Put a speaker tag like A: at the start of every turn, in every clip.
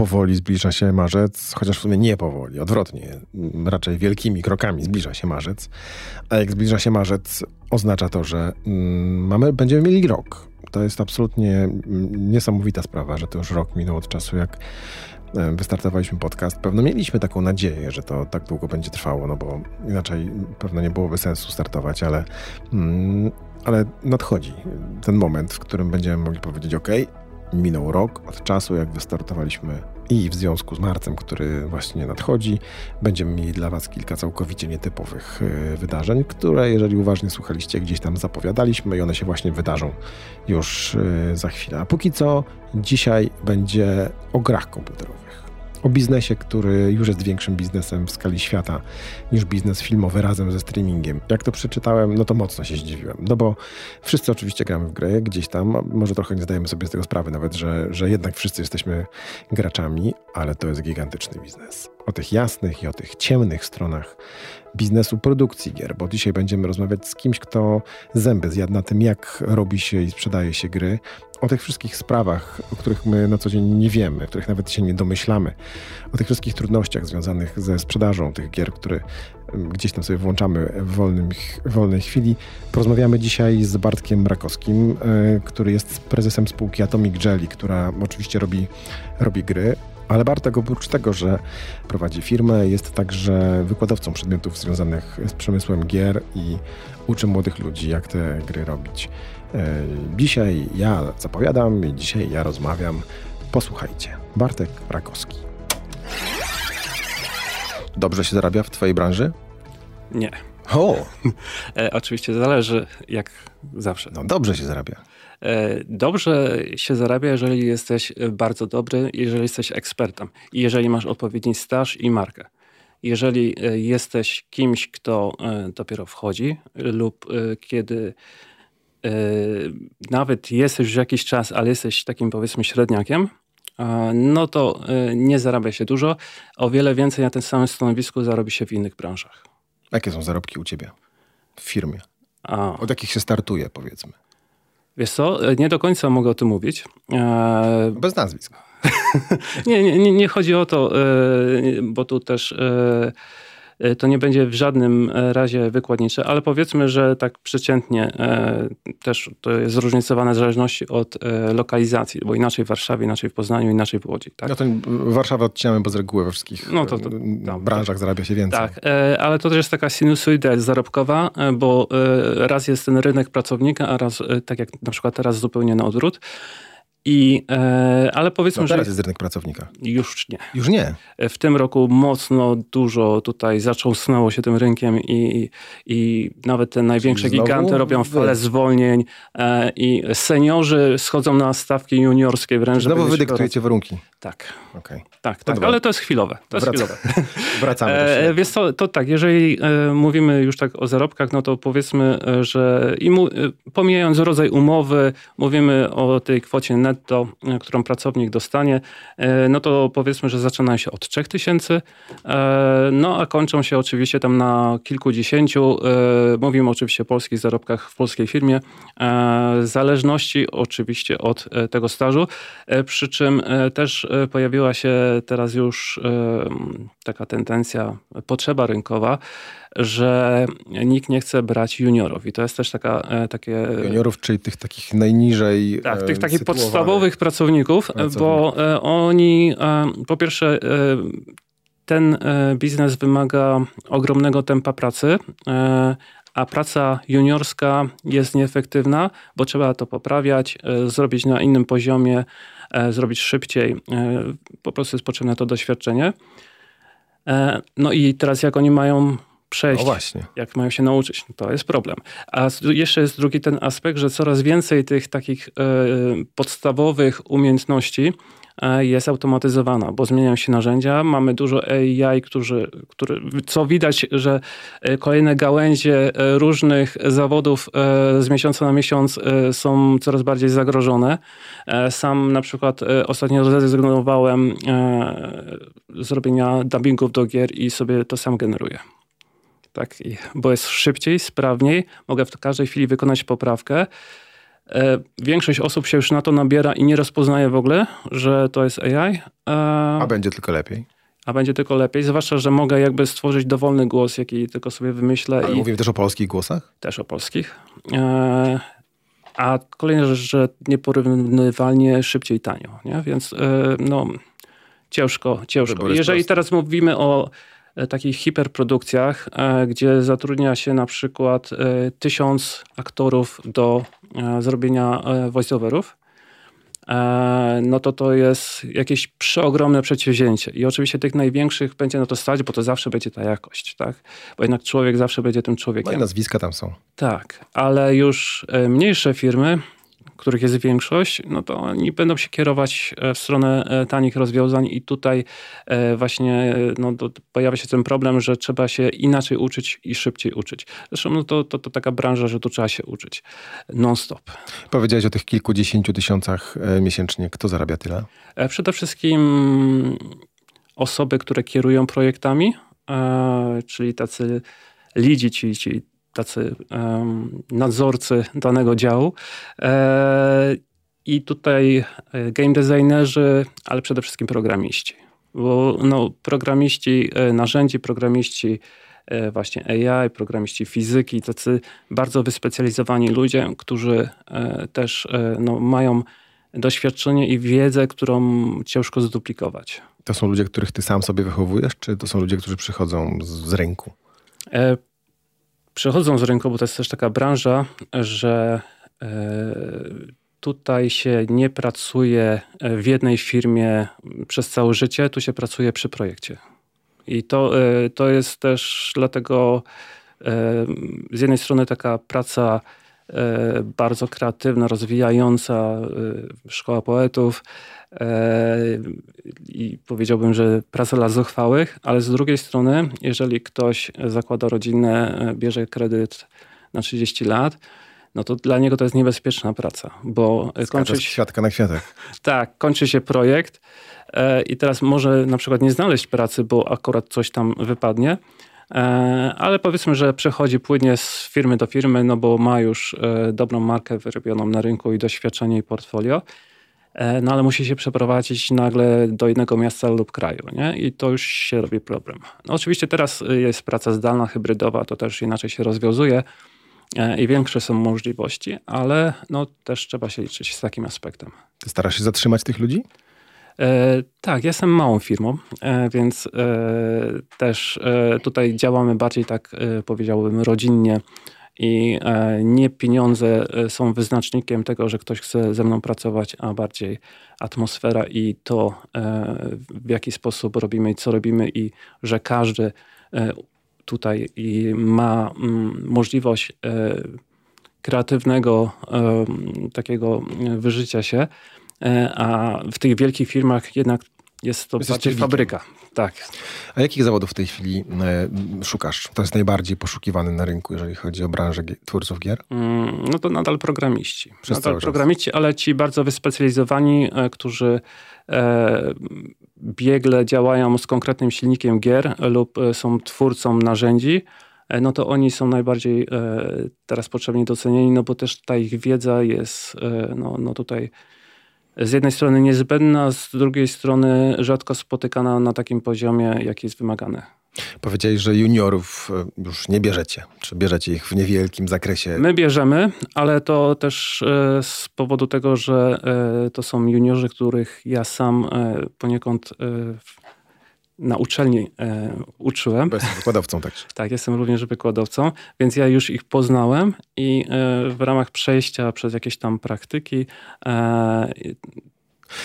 A: powoli zbliża się marzec, chociaż w sumie nie powoli, odwrotnie, raczej wielkimi krokami zbliża się marzec. A jak zbliża się marzec, oznacza to, że mm, mamy, będziemy mieli rok. To jest absolutnie mm, niesamowita sprawa, że to już rok minął od czasu, jak e, wystartowaliśmy podcast. Pewno mieliśmy taką nadzieję, że to tak długo będzie trwało, no bo inaczej pewno nie byłoby sensu startować, ale, mm, ale nadchodzi ten moment, w którym będziemy mogli powiedzieć: OK, minął rok od czasu, jak wystartowaliśmy i w związku z marcem, który właśnie nadchodzi, będziemy mieli dla Was kilka całkowicie nietypowych e, wydarzeń, które, jeżeli uważnie słuchaliście, gdzieś tam zapowiadaliśmy i one się właśnie wydarzą już e, za chwilę. A póki co, dzisiaj będzie o grach komputerowych o biznesie, który już jest większym biznesem w skali świata niż biznes filmowy razem ze streamingiem. Jak to przeczytałem, no to mocno się zdziwiłem. No bo wszyscy oczywiście gramy w gry gdzieś tam, może trochę nie zdajemy sobie z tego sprawy nawet, że, że jednak wszyscy jesteśmy graczami, ale to jest gigantyczny biznes. O tych jasnych i o tych ciemnych stronach biznesu produkcji gier, bo dzisiaj będziemy rozmawiać z kimś, kto zęby zjadł na tym, jak robi się i sprzedaje się gry, o tych wszystkich sprawach, o których my na co dzień nie wiemy, których nawet się nie domyślamy, o tych wszystkich trudnościach związanych ze sprzedażą tych gier, które gdzieś tam sobie włączamy w, wolnym, w wolnej chwili. Porozmawiamy dzisiaj z Bartkiem Rakowskim, e, który jest prezesem spółki Atomic Jelly, która oczywiście robi, robi gry, ale Bartek oprócz tego, że prowadzi firmę, jest także wykładowcą przedmiotów związanych z przemysłem gier i uczy młodych ludzi, jak te gry robić. E, dzisiaj ja zapowiadam i dzisiaj ja rozmawiam. Posłuchajcie. Bartek Rakowski. Dobrze się zarabia w twojej branży?
B: Nie.
A: O!
B: E, oczywiście zależy, jak zawsze.
A: No dobrze się zarabia.
B: E, dobrze się zarabia, jeżeli jesteś bardzo dobry, jeżeli jesteś ekspertem i jeżeli masz odpowiedni staż i markę. Jeżeli e, jesteś kimś, kto e, dopiero wchodzi lub kiedy nawet jesteś już jakiś czas, ale jesteś takim powiedzmy średniakiem, no to nie zarabia się dużo. O wiele więcej na tym samym stanowisku zarobi się w innych branżach.
A: Jakie są zarobki u ciebie w firmie? A. Od jakich się startuje, powiedzmy?
B: Wiesz co, nie do końca mogę o tym mówić.
A: E... Bez nazwisk.
B: nie, nie, nie chodzi o to, e, bo tu też E, to nie będzie w żadnym e, razie wykładnicze, ale powiedzmy, że tak przeciętnie e, też to jest zróżnicowane w zależności od lokalizacji, bo inaczej w Warszawie, inaczej w Poznaniu, inaczej w Łodzi. Tak?
A: No to Warszawę odcinamy, bo z reguły we wszystkich no to, to, tam, branżach zarabia się więcej.
B: Tak, ale to też jest taka sinusoida zarobkowa, bo raz jest ten rynek pracownika, a raz, tak jak na przykład teraz zupełnie na odwrót. I, e, ale powiedzmy,
A: no teraz
B: że.
A: jest rynek pracownika.
B: Już nie.
A: Już nie.
B: W tym roku mocno dużo tutaj zacząsnęło się tym rynkiem i, i nawet te największe giganty robią falę zwolnień e, i seniorzy schodzą na stawki juniorskie wręcz.
A: Znowu wy dyktujecie warunki.
B: Tak. Okay. Tak, tak, ale to jest chwilowe. To jest chwilowe.
A: Wracamy
B: e, Wiesz co, to tak, jeżeli e, mówimy już tak o zarobkach, no to powiedzmy, e, że i mu, e, pomijając rodzaj umowy, mówimy o tej kwocie netto, e, którą pracownik dostanie, e, no to powiedzmy, że zaczynają się od 3000, no a kończą się oczywiście tam na kilkudziesięciu. Mówimy oczywiście o polskich zarobkach w polskiej firmie, w zależności oczywiście od tego stażu, przy czym też pojawiła się teraz już taka tendencja, potrzeba rynkowa, że nikt nie chce brać juniorów. I to jest też taka, e, takie...
A: Juniorów, czyli tych takich najniżej
B: Tak, tych takich podstawowych pracowników, pracowników, bo e, oni po pierwsze ten e, biznes wymaga ogromnego tempa pracy, a praca juniorska jest nieefektywna, bo trzeba to poprawiać, zrobić na innym poziomie, E, zrobić szybciej. E, po prostu jest potrzebne to doświadczenie. E, no i teraz jak oni mają przejść, jak mają się nauczyć, to jest problem. A jeszcze jest drugi ten aspekt, że coraz więcej tych takich podstawowych umiejętności E, jest automatyzowana, bo zmieniają się narzędzia. Mamy dużo AI, którzy, który, co widać, że e, kolejne gałęzie e, różnych zawodów z miesiąca na miesiąc są coraz bardziej zagrożone. Sam na przykład ostatnio zrezygnowałem zrobienia dubbingów do gier i sobie to sam generuję. Tak, bo jest szybciej, sprawniej, mogę w każdej chwili wykonać poprawkę. Większość osób się już na to nabiera i nie rozpoznaje w ogóle, że to jest AI.
A: A będzie tylko lepiej
B: a będzie tylko lepiej, zwłaszcza, że mogę jakby stworzyć dowolny głos, jaki tylko sobie wymyślę.
A: Ale i... mówimy też o polskich głosach?
B: Też o polskich. E... A kolejna rzecz, że nieporównywalnie szybciej i tanio, nie? więc e... no ciężko, ciężko. Jeżeli teraz mówimy o e, takich hiperprodukcjach, e, gdzie zatrudnia się na przykład e, tysiąc aktorów do zrobienia voiceoverów, E, no to to jest jakieś przeogromne przedsięwzięcie. I oczywiście tych największych będzie na to stać, bo to zawsze będzie ta jakość, tak? Bo jednak człowiek zawsze będzie tym człowiekiem.
A: No i nazwiska tam są.
B: Tak, ale już e, mniejsze firmy, których jest większość, no to oni będą się kierować e, w stronę e, tanich rozwiązań i tutaj e, właśnie no, pojawia się ten problem, że trzeba się inaczej uczyć i szybciej uczyć. Zresztą no, to, to, to taka branża, że tu trzeba się uczyć non-stop.
A: Powiedziałeś o tych kilkudziesięciu tysiącach miesięcznie. Kto zarabia tyle?
B: Przede wszystkim osoby, które kierują projektami, czyli tacy lidzi, ci, ci tacy nadzorcy danego działu. E, I tutaj e, game designerzy, ale przede wszystkim programiści. Bo no, programiści e, narzędzi, programiści właśnie AI, programiści fizyki, tacy bardzo wyspecjalizowani ludzie, którzy też no, mają doświadczenie i wiedzę, którą ciężko zduplikować.
A: To są ludzie, których ty sam sobie wychowujesz, czy to są ludzie, którzy przychodzą z, z rynku?
B: Przychodzą z rynku, bo to jest też taka branża, że e, tutaj się nie pracuje w jednej firmie przez całe życie, tu się pracuje przy projekcie. I to, e, to jest też dlatego e, z jednej strony taka praca bardzo kreatywna, rozwijająca, szkoła poetów, E, i powiedziałbym, że praca dla zuchwałych, ale z drugiej strony, jeżeli ktoś zakłada rodzinę, e, bierze kredyt na 30 lat, no to dla niego to jest niebezpieczna praca, bo
A: kończy się... Kwiatka na kwiatek.
B: Tak, kończy się projekt e, i teraz może na przykład nie znaleźć pracy, bo akurat coś tam wypadnie, ale powiedzmy, że przechodzi płynnie z firmy do firmy, no bo ma już dobrą markę wyrobioną na rynku i doświadczenie i portfolio E, no ale musi się przeprowadzić nagle do jednego miasta lub kraju, nie? I to już się robi problem. No, oczywiście teraz jest praca zdalna, hybrydowa, to też inaczej się rozwiązuje e, i większe są możliwości, ale no, też trzeba się liczyć z takim aspektem.
A: Starasz się zatrzymać tych ludzi?
B: E, tak, jestem małą firmą, e, więc e, też e, tutaj działamy bardziej tak, powiedziałbym, rodzinnie i e, nie pieniądze e, są wyznacznikiem tego, że ktoś chce ze mną pracować, a bardziej atmosfera i to, e, w jaki sposób robimy i co robimy, i że każdy tutaj ma mm, możliwość kreatywnego takiego wyżycia się, a w tych wielkich firmach jednak jest to bardziej fabryka. Tak.
A: A jakich zawodów w tej chwili e, szukasz? To jest najbardziej poszukiwany na rynku, jeżeli chodzi o branżę twórców gier? Mm,
B: no to nadal programiści. Przez nadal programiści, ale ci bardzo wyspecjalizowani, e, którzy e, biegle działają z konkretnym silnikiem gier lub są twórcą narzędzi, no to oni są najbardziej teraz potrzebni docenieni, no bo też ta ich wiedza jest no, no tutaj z jednej strony niezbędna, z drugiej strony rzadko spotykana na takim poziomie, jaki jest wymagany.
A: Powiedziałeś, że juniorów e, już nie bierzecie, czy bierzecie ich w niewielkim zakresie?
B: My bierzemy, ale to też e, z powodu tego, że e, to są juniorzy, których ja sam poniekąd na uczelni e, uczyłem.
A: Bo jestem wykładowcą także.
B: tak, jestem również wykładowcą, więc ja już ich poznałem i e, w ramach przejścia przez jakieś tam praktyki e,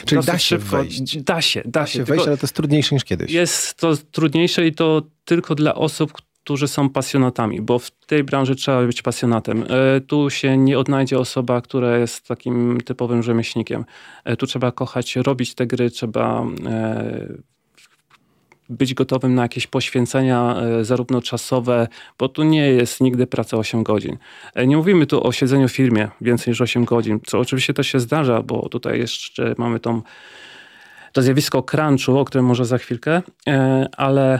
A: Czyli da się szybko, wejść.
B: Da się, da, da się.
A: wejść, ale to jest trudniejsze niż kiedyś.
B: Jest to trudniejsze i to tylko dla osób, którzy są pasjonatami, bo w tej branży trzeba być pasjonatem. E, tu się nie odnajdzie osoba, która jest takim typowym rzemieślnikiem. E, tu trzeba kochać, robić te gry, trzeba e, być gotowym na jakieś poświęcenia, e, zarówno czasowe, bo tu nie jest nigdy praca 8 godzin. E, nie mówimy tu o siedzeniu w firmie więcej niż 8 godzin, co oczywiście też się zdarza, bo tutaj jeszcze mamy tą, to zjawisko crunchu, o którym może za chwilkę, e, ale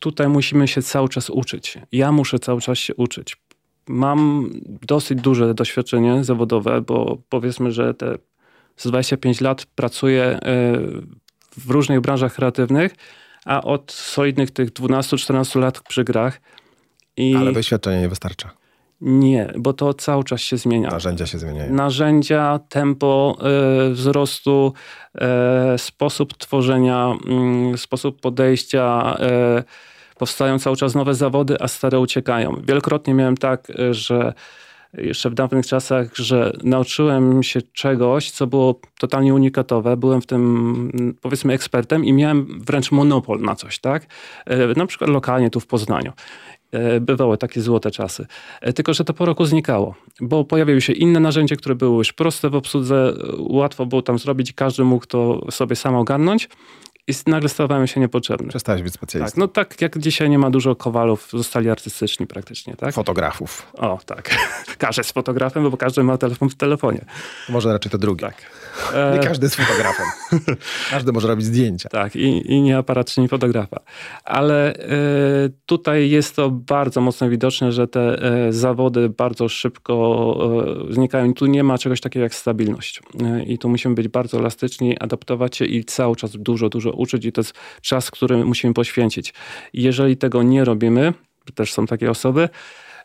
B: tutaj musimy się cały czas uczyć. Ja muszę cały czas się uczyć. mam dosyć duże doświadczenie zawodowe, bo powiedzmy, że te z 25 lat pracuję w różnych branżach kreatywnych, a od solidnych tych 12-14 lat przy grach.
A: I Ale doświadczenie nie wystarcza.
B: Nie, bo to cały czas się zmienia.
A: Narzędzia się zmieniają.
B: Narzędzia, tempo y, wzrostu, y, sposób tworzenia, y, sposób podejścia. powstają cały czas nowe zawody, a stare uciekają. Wielokrotnie miałem tak, że jeszcze w dawnych czasach, że nauczyłem się czegoś, co było totalnie unikatowe. Byłem w tym, powiedzmy, ekspertem i miałem wręcz monopol na coś, tak? Na przykład lokalnie tu w Poznaniu. E, bywały takie złote czasy. E, tylko, że to po roku znikało, bo pojawiły się inne narzędzia, które były już proste w obsłudze, łatwo było tam zrobić, każdy mógł to sobie sam ogarnąć i nagle stawałem się niepotrzebny.
A: Przestałeś być specjalistą.
B: Tak, no tak jak dzisiaj nie ma dużo kowalów, zostali artystyczni praktycznie, tak?
A: Fotografów.
B: O, tak. Każdy jest fotografem, bo każdy ma telefon w telefonie.
A: Może raczej to drugi. Tak. Nie każdy jest fotografem. każdy może robić zdjęcia.
B: Tak, i, i nie aparat, nie fotografa. Ale y, tutaj jest to bardzo mocno widoczne, że te y, zawody bardzo szybko y, znikają. Tu nie ma czegoś takiego jak stabilność. I tu musimy być bardzo elastyczni, adaptować się i cały czas dużo, dużo uczyć i to jest czas, który musimy poświęcić. Jeżeli tego nie robimy, też są takie osoby,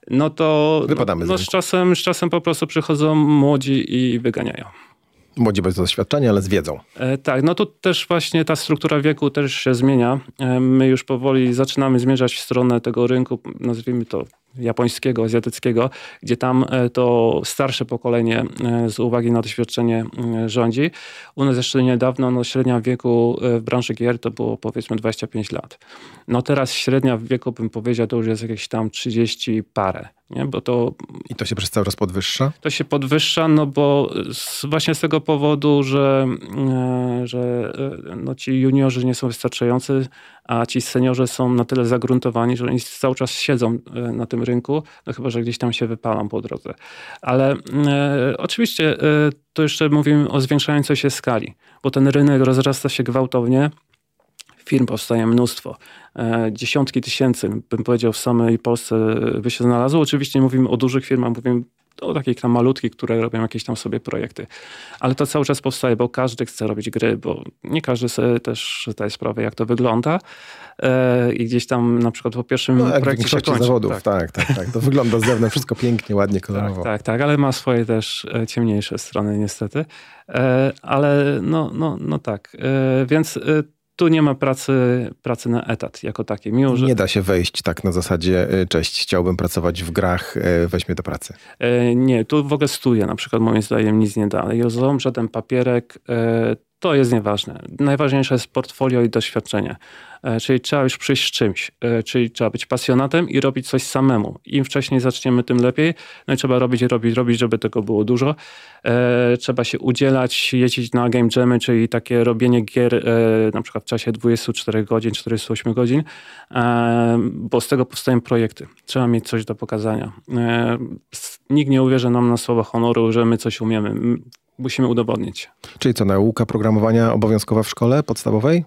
B: no to
A: Wypadamy
B: no, z, czasem, z czasem po prostu przychodzą młodzi i wyganiają.
A: Młodzi bez doświadczenia, ale z wiedzą.
B: E, tak, no tu też właśnie ta struktura wieku też się zmienia. E, my już powoli zaczynamy zmierzać w stronę tego rynku, nazwijmy to japońskiego, azjatyckiego, gdzie tam e, to starsze pokolenie e, z uwagi na doświadczenie e, rządzi. U nas jeszcze niedawno no, średnia wieku w branży gier to było powiedzmy 25 lat. No teraz średnia wieku bym powiedział to już jest jakieś tam 30 parę. Nie? Bo to,
A: I to się przez cały czas podwyższa?
B: To się podwyższa, no bo z, właśnie z tego powodu, że, że no ci juniorzy nie są wystarczający, a ci seniorzy są na tyle zagruntowani, że oni cały czas siedzą e, na tym rynku, no chyba, że gdzieś tam się wypalam po drodze. Ale e, oczywiście e, to jeszcze mówimy o zwiększającej się skali, bo ten rynek rozrasta się gwałtownie, firm powstaje mnóstwo. E, dziesiątki tysięcy, bym powiedział, w samej Polsce e, by się znalazło. Oczywiście mówimy o dużych firmach, mówimy o takich tam malutkich, które robią jakieś tam sobie projekty. Ale to cały czas powstaje, bo każdy chce robić gry, bo nie każdy sobie też zdaje sprawę, jak to wygląda. E, I gdzieś tam na przykład po pierwszym
A: no, jak
B: projekcie się kończy.
A: zawodów, tak. tak, tak, tak. To wygląda z zewnątrz wszystko pięknie, ładnie, kolorowo.
B: Tak, tak, tak, ale ma swoje też e, ciemniejsze strony niestety. E, ale no, no, no tak, więc tu nie ma pracy, pracy na etat jako takiej. Mimo,
A: że... Nie da się wejść tak na zasadzie, y, cześć, chciałbym pracować w grach, y, weź mnie do pracy.
B: E, nie, tu w ogóle studia na przykład moim zdaniem nic nie da. Jozom, żaden papierek, e, to jest nieważne. Najważniejsze jest portfolio i doświadczenie. E, czyli trzeba już przyjść z czymś, e, czyli trzeba być pasjonatem i robić coś samemu. Im wcześniej zaczniemy, tym lepiej. No i trzeba robić, robić, robić, żeby tego było dużo. E, trzeba się udzielać, jeździć na game jamy, czyli takie robienie gier na przykład w czasie 24 godzin, 48 godzin, bo z tego powstają projekty. Trzeba mieć coś do pokazania. Nikt nie uwierzy nam na słowa honoru, że my coś umiemy. Musimy udowodnić.
A: Czyli co, nauka programowania obowiązkowa w szkole podstawowej?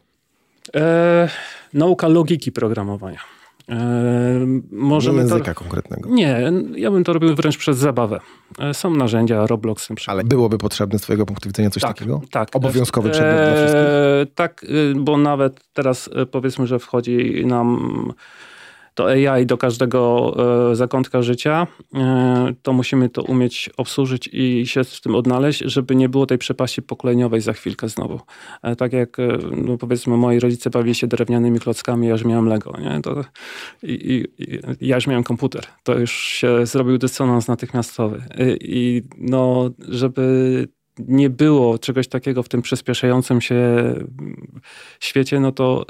B: E, nauka logiki programowania.
A: E, możemy nie języka to... konkretnego.
B: Nie, ja bym to robił wręcz przez zabawę. E, są narzędzia, Roblox na
A: przykład. Ale byłoby potrzebne z twojego punktu widzenia coś
B: tak,
A: takiego?
B: Tak.
A: Obowiązkowy przedmiot e, dla wszystkich?
B: Tak, bo nawet teraz e, powiedzmy, że wchodzi nam to AI do każdego e, zakątka życia, e, to musimy to umieć obsłużyć i się w tym odnaleźć, żeby nie było tej przepaści pokoleniowej za chwilkę znowu. E, tak jak no powiedzmy moi rodzice bawili się drewnianymi klockami, ja już miałem Lego, nie? To, i, i ja już miałem komputer. To już się zrobił dysonans natychmiastowy. I, i no, żeby nie było czegoś takiego w tym przyspieszającym się świecie, no to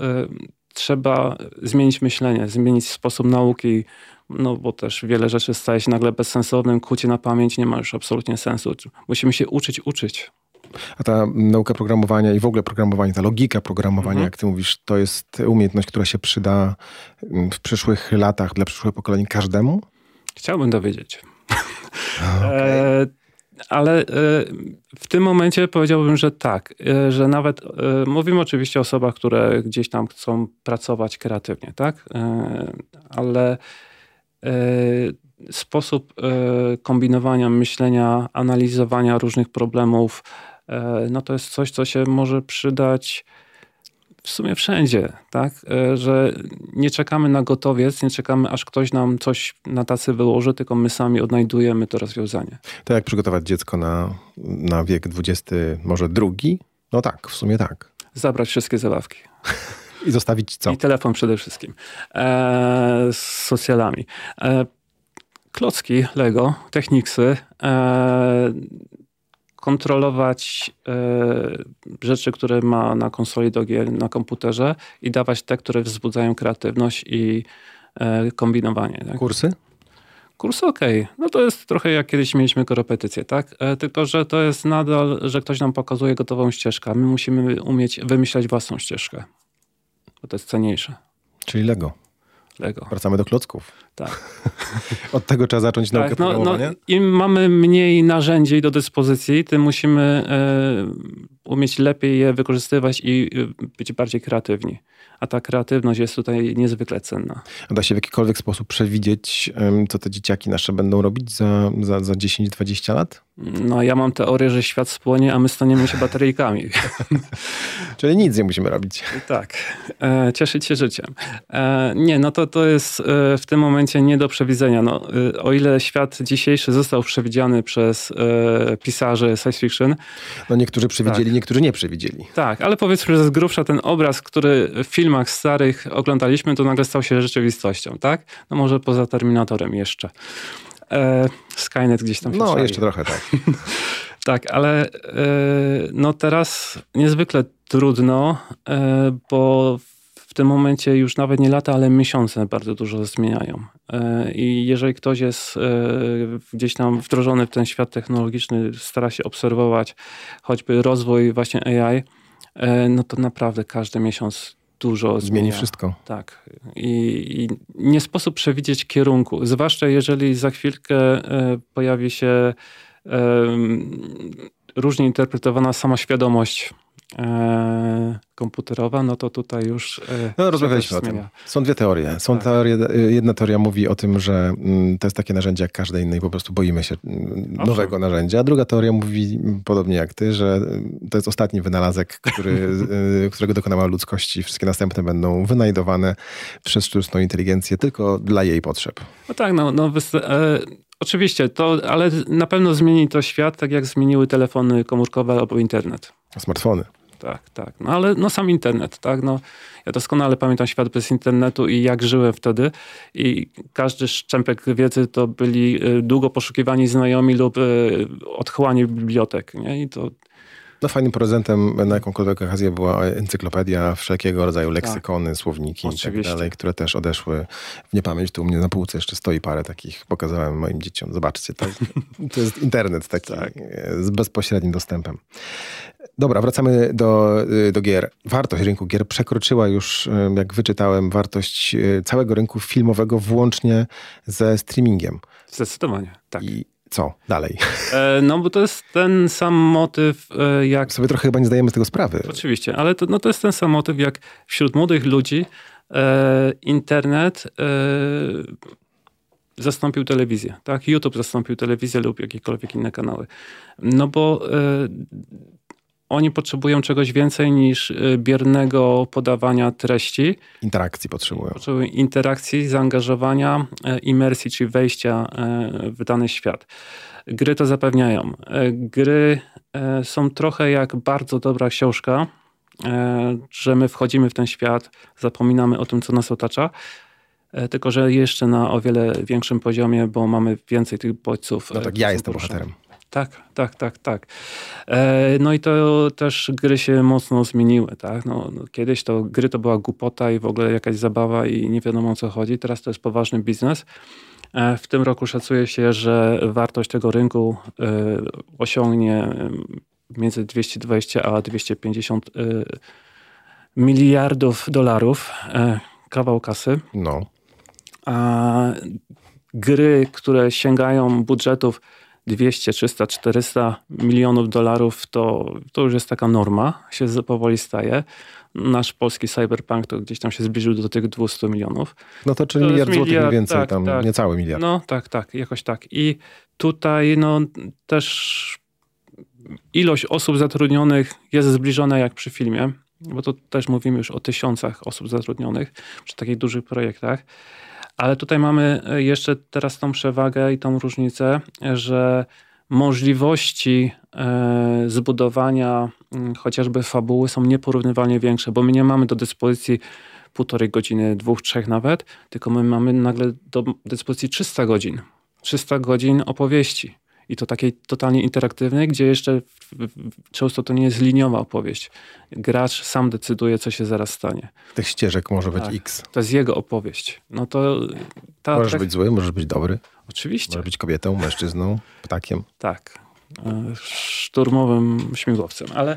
B: trzeba zmienić myślenie, zmienić sposób nauki, no bo też wiele rzeczy staje się nagle bezsensownym, kucie na pamięć nie ma już absolutnie sensu. Musimy się uczyć, uczyć.
A: A ta nauka programowania i w ogóle programowanie, ta logika programowania, mhm. jak ty mówisz, to jest umiejętność, która się przyda w przyszłych latach dla przyszłych pokoleń każdemu?
B: Chciałbym dowiedzieć. Okay. E, ale e, w tym momencie powiedziałbym, że tak, e, że nawet e, mówimy oczywiście o osobach, które gdzieś tam chcą pracować kreatywnie, tak? Ale sposób kombinowania, myślenia, analizowania różnych problemów, no to jest coś, co się może przydać w sumie wszędzie, tak? E, że nie czekamy na gotowiec, nie czekamy aż ktoś nam coś na tacy wyłoży, tylko my sami odnajdujemy to rozwiązanie.
A: To jak przygotować dziecko na, na wiek XX, może drugi? No tak, w sumie tak.
B: Zabrać wszystkie zabawki.
A: I zostawić co?
B: I telefon przede wszystkim. E, z socjalami. E, klocki Lego, Technicsy, e, kontrolować e, rzeczy, które ma na konsoli do gier, na komputerze i dawać te, które wzbudzają kreatywność i e, kombinowanie.
A: Tak? Kursy?
B: Kurs ok. No to jest trochę jak kiedyś mieliśmy korepetycje, tak? E, tylko, że to jest nadal, że ktoś nam pokazuje gotową ścieżkę. My musimy umieć wymyślać własną ścieżkę. Bo to jest cenniejsze.
A: Czyli Lego.
B: Lego.
A: Wracamy do klocków.
B: Tak.
A: Od tego trzeba zacząć tak, naukę no? No,
B: Im mamy mniej narzędzi do dyspozycji, tym musimy e, umieć lepiej je wykorzystywać i e, być bardziej kreatywni a ta kreatywność jest tutaj niezwykle cenna.
A: A da się w jakikolwiek sposób przewidzieć, co te dzieciaki nasze będą robić za, za, za 10-20 lat?
B: No ja mam teorię, że świat spłonie, a my staniemy się bateryjkami.
A: Czyli nic nie musimy robić.
B: Tak. E, cieszyć się życiem. E, nie, no to, to jest e, w tym momencie nie do przewidzenia. No, e, o ile świat dzisiejszy został przewidziany przez e, pisarzy science fiction.
A: No niektórzy przewidzieli, tak. niektórzy nie przewidzieli.
B: Tak, ale powiedzmy, że z grubsza ten obraz, który w filmach starych oglądaliśmy, to nagle stał się rzeczywistością, tak? No może poza Terminatorem jeszcze. E, Skynet gdzieś tam się
A: No, jeszcze trochę tak.
B: tak, ale e, no teraz niezwykle trudno, e, bo w tym momencie już nawet nie lata, ale miesiące bardzo dużo zmieniają. E, I jeżeli ktoś jest e, gdzieś tam wdrożony w ten świat technologiczny, stara się obserwować choćby rozwój właśnie AI, e, no to naprawdę każdy miesiąc dużo
A: zmienia. Zmieni wszystko.
B: Tak. I, I, nie sposób przewidzieć kierunku. Zwłaszcza jeżeli za chwilkę pojawi się różnie interpretowana sama świadomość e, komputerowa, no to tutaj już.
A: E, no, rozmawialiśmy o tym. Są dwie teorie. Są tak. teorie, jedna teoria mówi o tym, że mm, to jest takie narzędzie jak każde inne i po prostu boimy się mm, nowego narzędzia. A druga teoria mówi podobnie jak ty, że mm, to jest ostatni wynalazek, który, y, którego dokonała ludzkość i wszystkie następne będą wynajdowane przez sztuczną inteligencję tylko dla jej potrzeb.
B: No tak, no, no e, Oczywiście, to, ale na pewno zmieni to świat, tak jak zmieniły telefony komórkowe albo internet.
A: Smartfony
B: tak, tak. No ale no sam internet, tak. No, ja doskonale pamiętam świat bez internetu i jak żyłem wtedy. I każdy szczępek wiedzy to byli y, długo poszukiwani znajomi lub y, odchłanie bibliotek. Nie? I to
A: no fajnym prezentem na jakąkolwiek okazję była encyklopedia, wszelkiego rodzaju tak. leksykony, tak. słowniki Oczywiście. i tak dalej, które też odeszły w niepamięć. Tu u mnie na półce jeszcze stoi parę takich, pokazałem moim dzieciom. Zobaczcie, to, to jest internet taki tak. z bezpośrednim dostępem. Dobra, wracamy do, do gier. Wartość rynku gier przekroczyła już, jak wyczytałem, wartość e, całego rynku filmowego włącznie ze streamingiem.
B: Zdecydowanie, tak.
A: I co dalej?
B: E, no bo to jest ten sam motyw e, jak...
A: Sobie trochę chyba nie zdajemy z tego sprawy.
B: Oczywiście, ale to, no, to jest ten sam motyw jak wśród młodych ludzi e, internet e, zastąpił telewizję, tak? YouTube zastąpił telewizję lub jakiekolwiek inne kanały. No bo e, oni potrzebują czegoś więcej niż y, biernego podawania treści.
A: Interakcji potrzebują.
B: Potrzebują interakcji, zaangażowania, e, imersji, czyli wejścia e, w dany świat. Gry to zapewniają. Gry są trochę jak bardzo dobra książka, że my wchodzimy w ten świat, zapominamy o tym, co nas otacza, tylko że jeszcze na o wiele większym poziomie, bo mamy więcej tych bodźców.
A: No tak, ja jestem bohaterem.
B: Tak, tak, tak, tak. E, no i to też gry się mocno zmieniły, tak? No, no, kiedyś to gry to była głupota i w ogóle jakaś zabawa i nie wiadomo o co chodzi. Teraz to jest poważny biznes. E, w tym roku szacuje się, że wartość tego rynku e, osiągnie między 220 a 250 miliardów dolarów. Kawał kasy.
A: No.
B: A gry, które sięgają budżetów 200, 300, 400 milionów dolarów to, to już jest taka norma, się powoli staje. Nasz polski cyberpunk to gdzieś tam się zbliżył do tych 200 milionów.
A: No to czyli to miliard złotych mniej więcej, tak, tam tak. niecały miliard.
B: No tak, tak, jakoś tak. I tutaj no też ilość osób zatrudnionych jest zbliżona jak przy filmie, bo to też mówimy już o tysiącach osób zatrudnionych przy takich dużych projektach. Ale tutaj mamy jeszcze teraz tą przewagę i tą różnicę, że możliwości e, zbudowania mm, chociażby fabuły są nieporównywalnie większe, bo my nie mamy do dyspozycji półtorej godziny, dwóch, trzech nawet, tylko my mamy nagle do dyspozycji 300 godzin. 300 godzin opowieści. I to takiej totalnie interaktywnej, gdzie jeszcze często to nie jest liniowa opowieść. Gracz sam decyduje, co się zaraz stanie.
A: Tych ścieżek może tak, być X.
B: To jest jego opowieść. No to
A: ta, możesz tak... być zły, możesz być dobry.
B: Oczywiście.
A: Możesz być kobietą, mężczyzną, ptakiem.
B: Tak. E, szturmowym śmigłowcem, ale...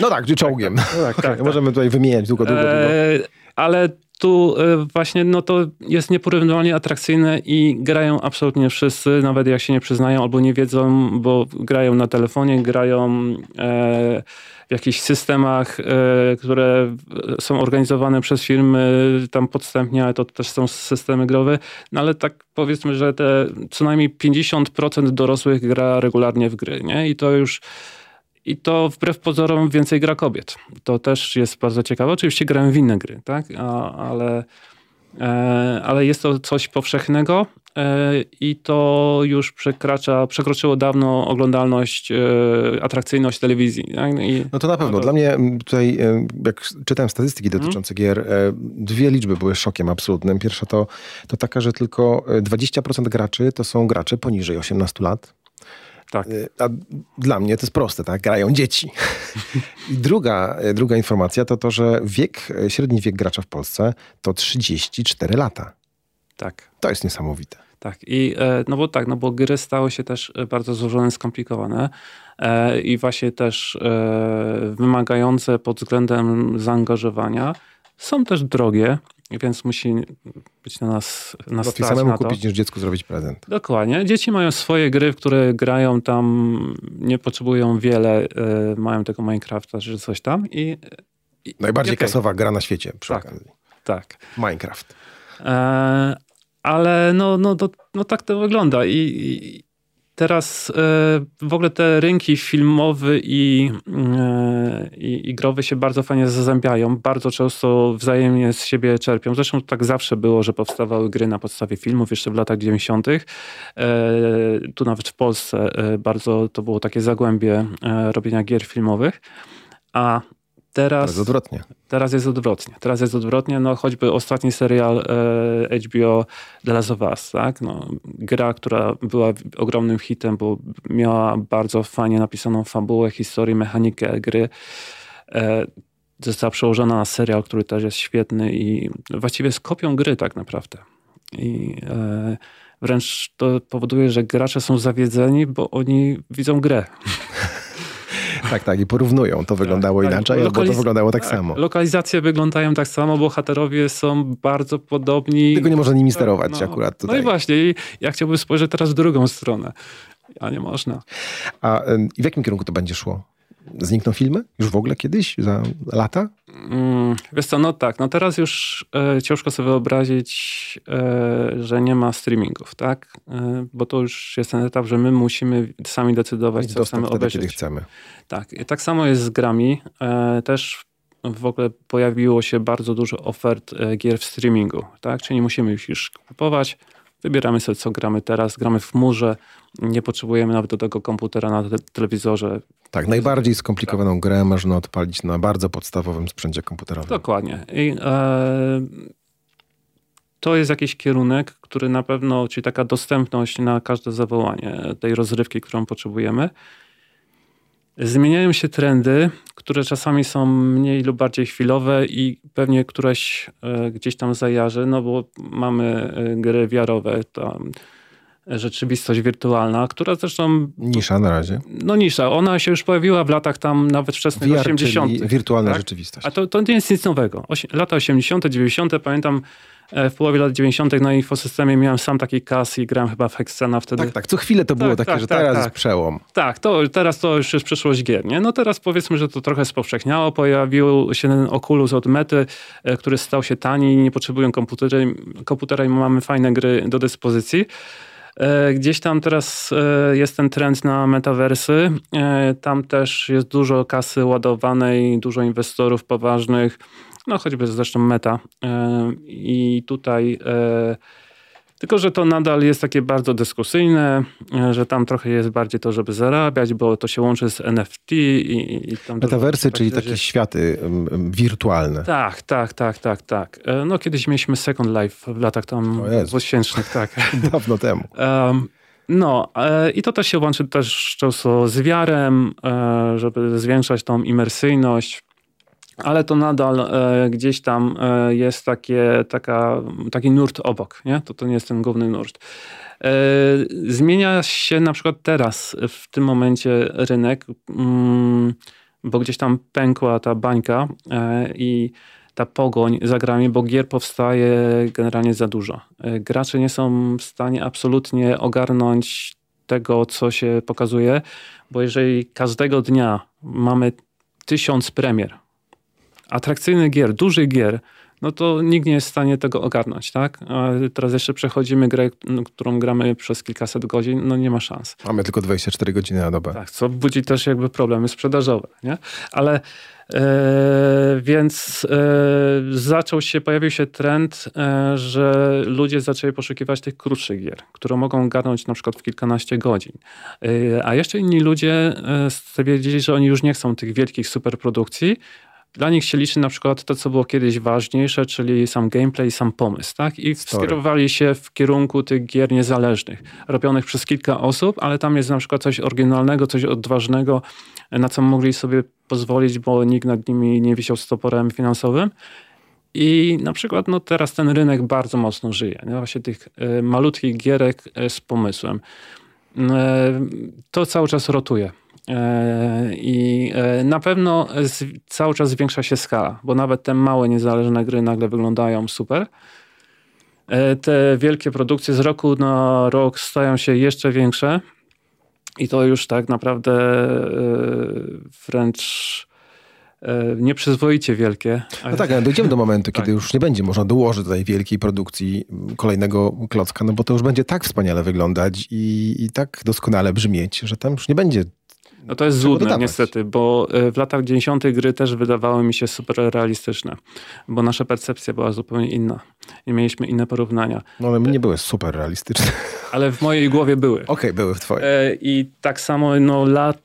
A: No tak, czy czołgiem. Tak, tak, tak, Możemy tutaj wymieniać długo, długo, długo. E,
B: ale tu e, właśnie no to jest nieporównywalnie atrakcyjne i grają absolutnie wszyscy, nawet jak się nie przyznają albo nie wiedzą, bo grają na telefonie, grają e, w jakichś systemach, e, które są organizowane przez firmy tam podstępnie, ale to też są systemy growe. No ale tak powiedzmy, że te co najmniej 50% dorosłych gra regularnie w gry, nie? I to już i to wbrew pozorom więcej gra kobiet. To też jest bardzo ciekawe. Oczywiście grają w inne gry, tak? A, ale, e, ale jest to coś powszechnego e, i to już przekracza, przekroczyło dawno oglądalność, e, atrakcyjność telewizji. Tak? I,
A: no to na pewno. Dla mnie tutaj, e, jak czytałem statystyki mhm. dotyczące hmm. gier, e, dwie liczby były szokiem absolutnym. Pierwsza to, to taka, że tylko 20% graczy to są gracze poniżej 18 lat. Tak. Y, a dla mnie to jest proste, tak? Grają dzieci. I druga, y, druga informacja to to, że wiek, y, średni wiek gracza w Polsce to 34 lata.
B: Tak.
A: To jest niesamowite.
B: Tak, i e, no bo tak, no bo gry stały się też e, bardzo złożone, skomplikowane e, i właśnie też wymagające pod względem zaangażowania. Są też drogie, więc musi być na nas na
A: Łatwiej samemu kupić niż dziecku zrobić prezent.
B: Dokładnie. Dzieci mają swoje gry, w które grają tam, nie potrzebują wiele, y, mają tego Minecrafta czy coś tam i...
A: i Najbardziej okay. kasowa gra na świecie przy
B: tak,
A: okazji.
B: Tak.
A: Minecraft. E,
B: ale no, no, to, no tak to wygląda i, i teraz e, w ogóle te rynki filmowy i, e, i, i growy się bardzo fajnie zazębiają. Bardzo często wzajemnie z siebie czerpią. Zresztą tak zawsze było, że powstawały gry na podstawie filmów jeszcze w latach 90. E, tu nawet w Polsce bardzo to było takie zagłębie robienia gier filmowych. A Teraz,
A: teraz odwrotnie.
B: Teraz jest odwrotnie. Teraz jest odwrotnie. No, choćby ostatni serial e, HBO The Last of Us, tak? No, gra, która była ogromnym hitem, bo miała bardzo fajnie napisaną fabułę, historię, mechanikę gry. E, została przełożona na serial, który też jest świetny i właściwie jest kopią gry tak naprawdę. I e, wręcz to powoduje, że gracze są zawiedzeni, bo oni widzą grę.
A: Tak, tak, i porównują. To wyglądało tak, inaczej, tak. bo to wyglądało tak, tak, samo.
B: Lokalizacje wyglądają tak samo, bohaterowie są bardzo podobni.
A: Tylko nie można nimi sterować no, akurat tutaj.
B: No i właśnie, i ja chciałbym spojrzeć teraz w drugą stronę. A nie można.
A: A w jakim kierunku to będzie szło? Znikną filmy? Już w ogóle kiedyś? Za lata?
B: Mm, wiesz co, no tak. No teraz już e, ciężko sobie wyobrazić, e, że nie ma streamingów, tak? E, bo to już jest ten etap, że my musimy sami decydować, co chcemy wtedy, obejrzeć.
A: kiedy chcemy.
B: Tak. I tak samo jest z grami. E, też w ogóle pojawiło się bardzo dużo ofert e, gier w streamingu, tak? Czyli nie musimy już kupować, Wybieramy sobie, co gramy teraz. Gramy w chmurze, nie potrzebujemy nawet do tego komputera na te telewizorze.
A: Tak, najbardziej skomplikowaną tak. grę można odpalić na bardzo podstawowym sprzęcie komputerowym.
B: Dokładnie. I, e, to jest jakiś kierunek, który na pewno, czyli taka dostępność na każde zawołanie tej rozrywki, którą potrzebujemy. Zmieniają się trendy, które czasami są mniej lub bardziej chwilowe i pewnie któreś e, gdzieś tam zajarzy, no bo mamy e, gry wiarowe, tam rzeczywistość wirtualna, która zresztą...
A: Nisza na razie.
B: No nisza. Ona się już pojawiła w latach tam nawet wczesnych VR, 80.
A: wirtualna tak? rzeczywistość.
B: A to, to nie jest nic nowego. Osi lata 80., 90. pamiętam w połowie lat 90. na infosystemie miałem sam taki kas i grałem chyba w Hexena wtedy.
A: Tak, tak. Co chwilę to było tak, takie, tak, że tak, teraz tak. jest przełom.
B: Tak, to, teraz to już jest przeszłość gier. Nie? No teraz powiedzmy, że to trochę spowszechniało. Pojawił się ten Oculus od Mety, e, który stał się tani, nie potrzebują komputery, komputera i mamy fajne gry do dyspozycji. E, gdzieś tam teraz e, jest ten trend na metaversy. E, tam też jest dużo kasy ładowanej, dużo inwestorów poważnych, no choćby zresztą Meta. I tutaj tylko, że to nadal jest takie bardzo dyskusyjne, e, że tam trochę jest bardziej to, żeby zarabiać, bo to się łączy z NFT i, i tam...
A: Metaversy, czyli takie światy wirtualne.
B: Tak, tak, tak, tak, tak. E, no kiedyś mieliśmy Second Life w latach tam 2000, tak.
A: Dawno temu.
B: Um, no e, i to też się łączy też często z wiarem, żeby zwiększać tą imersyjność ale to nadal e, gdzieś tam e, jest takie, taka, taki nurt obok, nie? To, to nie jest ten główny nurt. E, zmienia się na przykład teraz, w tym momencie rynek, mm, bo gdzieś tam pękła ta bańka i ta pogoń za grami, bo gier powstaje generalnie za dużo. Gracze nie są w stanie absolutnie ogarnąć tego, co się pokazuje, bo jeżeli każdego dnia mamy tysiąc premier, atrakcyjnych gier, dużych gier, no to nikt nie jest w stanie tego ogarnąć, tak? A teraz jeszcze przechodzimy grę, którą gramy przez kilkaset godzin, no nie ma szans.
A: Mamy tylko 24 godziny na dobę.
B: Tak, co budzi też jakby problemy sprzedażowe, nie? Ale e, więc e, zaczął się, pojawił się trend, e, że ludzie zaczęli poszukiwać tych krótszych gier, które mogą garnąć na przykład w kilkanaście godzin. A jeszcze inni ludzie stwierdzili, że oni już nie chcą tych wielkich superprodukcji, dla nich się liczy na przykład to, co było kiedyś ważniejsze, czyli sam gameplay, sam pomysł, tak? I Story. skierowali się w kierunku tych gier niezależnych, robionych przez kilka osób, ale tam jest na przykład coś oryginalnego, coś odważnego, na co mogli sobie pozwolić, bo nikt nad nimi nie wisiał stoporem finansowym. I na przykład no teraz ten rynek bardzo mocno żyje. Nie? Właśnie tych y, malutkich gierek y, z pomysłem. Y, to cały czas rotuje. E, I e, na pewno cały czas zwiększa się skala, bo nawet te małe, niezależne gry nagle wyglądają super. E, te wielkie produkcje z roku na rok stają się jeszcze większe i to już tak naprawdę wręcz nieprzyzwoicie wielkie.
A: No tak, ale dojdziemy do momentu, kiedy tak. już nie będzie można dołożyć tej wielkiej produkcji kolejnego klocka, no bo to już będzie tak wspaniale wyglądać i, i tak doskonale brzmieć, że tam już nie będzie
B: no to jest złudne niestety, bo e, w latach 90. gry też wydawały mi się super realistyczne, bo nasza percepcja była zupełnie inna i mieliśmy inne porównania.
A: No ale nie były super realistyczne.
B: Ale w mojej głowie były.
A: Okej, okay, były w twojej.
B: E, I tak samo no, lat,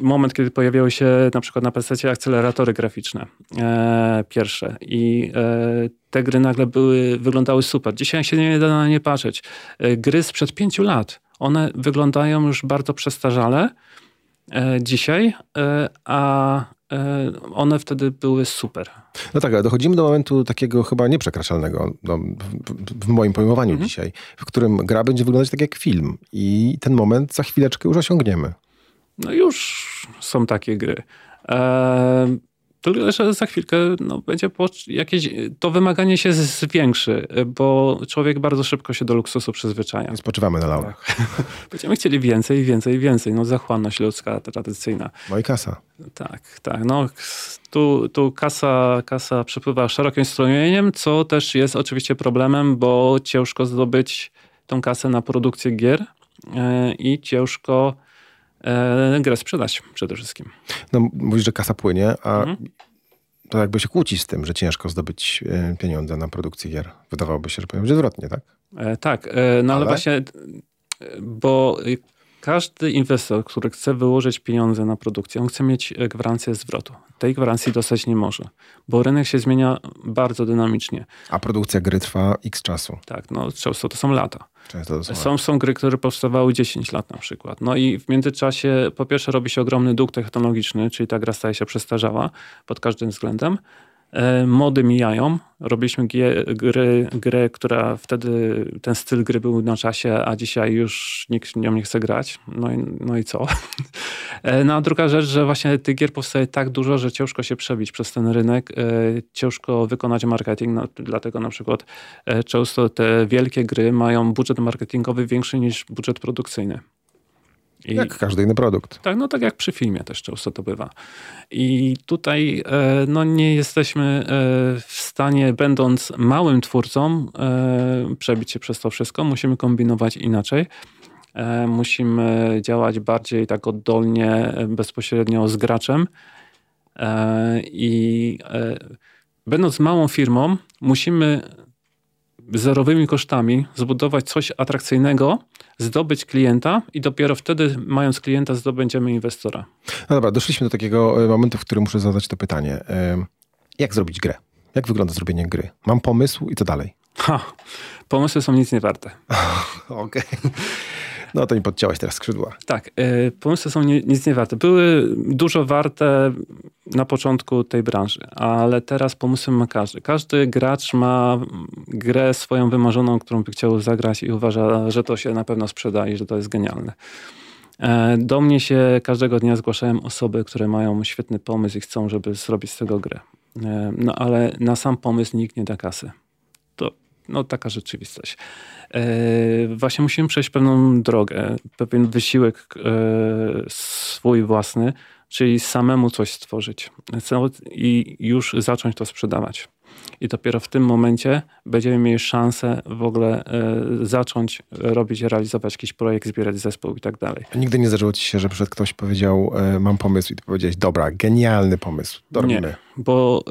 B: moment, kiedy pojawiały się na przykład na PC akceleratory graficzne e, pierwsze i e, te gry nagle były, wyglądały super. Dzisiaj się nie da na nie patrzeć. E, gry sprzed pięciu lat, one wyglądają już bardzo przestarzale, E, dzisiaj, e, a e, one wtedy były super.
A: No tak, ale dochodzimy do momentu takiego chyba nieprzekraczalnego no, w, w, moim pojmowaniu mhm. dzisiaj, w którym gra będzie wyglądać tak jak film i ten moment za chwileczkę już osiągniemy.
B: No już są takie gry. Tylko, że za chwilkę no, będzie jakieś, to wymaganie się zwiększy, bo człowiek bardzo szybko się do luksusu przyzwyczaja.
A: Spoczywamy na laurach. Tak.
B: Będziemy chcieli więcej, więcej, więcej. No zachłanność ludzka tradycyjna.
A: No i kasa.
B: Tak, tak. No, tu, tu kasa, kasa przepływa szerokim strumieniem, co też jest oczywiście problemem, bo ciężko zdobyć tą kasę na produkcję gier yy, i ciężko E, grę sprzedać przede wszystkim.
A: No mówisz, że kasa płynie, a mhm. to jakby się kłóci z tym, że ciężko zdobyć e, pieniądze na produkcję gier. Wydawałoby się, że powinien być odwrotnie, tak?
B: E, tak, e, no ale, ale właśnie, bo każdy inwestor, który chce wyłożyć pieniądze na produkcję, on chce mieć gwarancję zwrotu. Tej gwarancji dostać nie może, bo rynek się zmienia bardzo dynamicznie.
A: A produkcja gry trwa x czasu.
B: Tak, no często to są lata. Często są, są, są gry, które powstawały 10 lat na przykład. No i w międzyczasie po pierwsze robi się ogromny dług technologiczny, czyli ta gra staje się przestarzała pod każdym względem. E, mody mijają. Robiliśmy gry, grę, która wtedy ten styl gry był na czasie, a dzisiaj już nikt nią nie chce grać. No i, no i co? E, no a druga rzecz, że właśnie tych gier powstaje tak dużo, że ciężko się przebić przez ten rynek, e, ciężko wykonać marketing, no, dlatego na przykład często te wielkie gry mają budżet marketingowy większy niż budżet produkcyjny.
A: I, jak każdy inny produkt.
B: Tak, no tak jak przy filmie też często to bywa. I tutaj e, no, nie jesteśmy e, w stanie, będąc małym twórcą, e, przebić się przez to wszystko. Musimy kombinować inaczej. Musimy działać bardziej tak oddolnie, bezpośrednio z graczem. I będąc małą firmą, musimy zerowymi kosztami zbudować coś atrakcyjnego, zdobyć klienta i dopiero wtedy, mając klienta, zdobędziemy inwestora.
A: No dobra, doszliśmy do takiego e, momentu, w którym muszę zadać to pytanie. Jak zrobić grę? Jak wygląda zrobienie gry? Mam pomysł i co dalej? Ha,
B: pomysły są nic nie warte.
A: Okej. Okay. No to mi podciąłeś teraz skrzydła.
B: Tak, y, pomysły są nic nie warte. Były dużo warte na początku tej branży, ale teraz pomysły ma każdy. Każdy gracz ma grę swoją wymarzoną, którą by chciał zagrać i uważa, że to się na pewno sprzeda i że to jest genialne. E, do mnie się każdego dnia zgłaszają osoby, które mają świetny pomysł i chcą, żeby zrobić z tego grę. E, no ale na sam pomysł nikt nie da kasy. To no, taka rzeczywistość. E, właśnie musimy przejść pewną drogę, pewien wysiłek e, swój własny, czyli samemu coś stworzyć i już zacząć to sprzedawać. I dopiero w tym momencie będziemy mieli szansę w ogóle e, zacząć robić, realizować jakiś projekt, zbierać zespół i tak dalej.
A: A nigdy nie zdarzyło ci się, że przed ktoś powiedział, mam pomysł i ty powiedziałeś, dobra, genialny pomysł, to robimy. Nie,
B: bo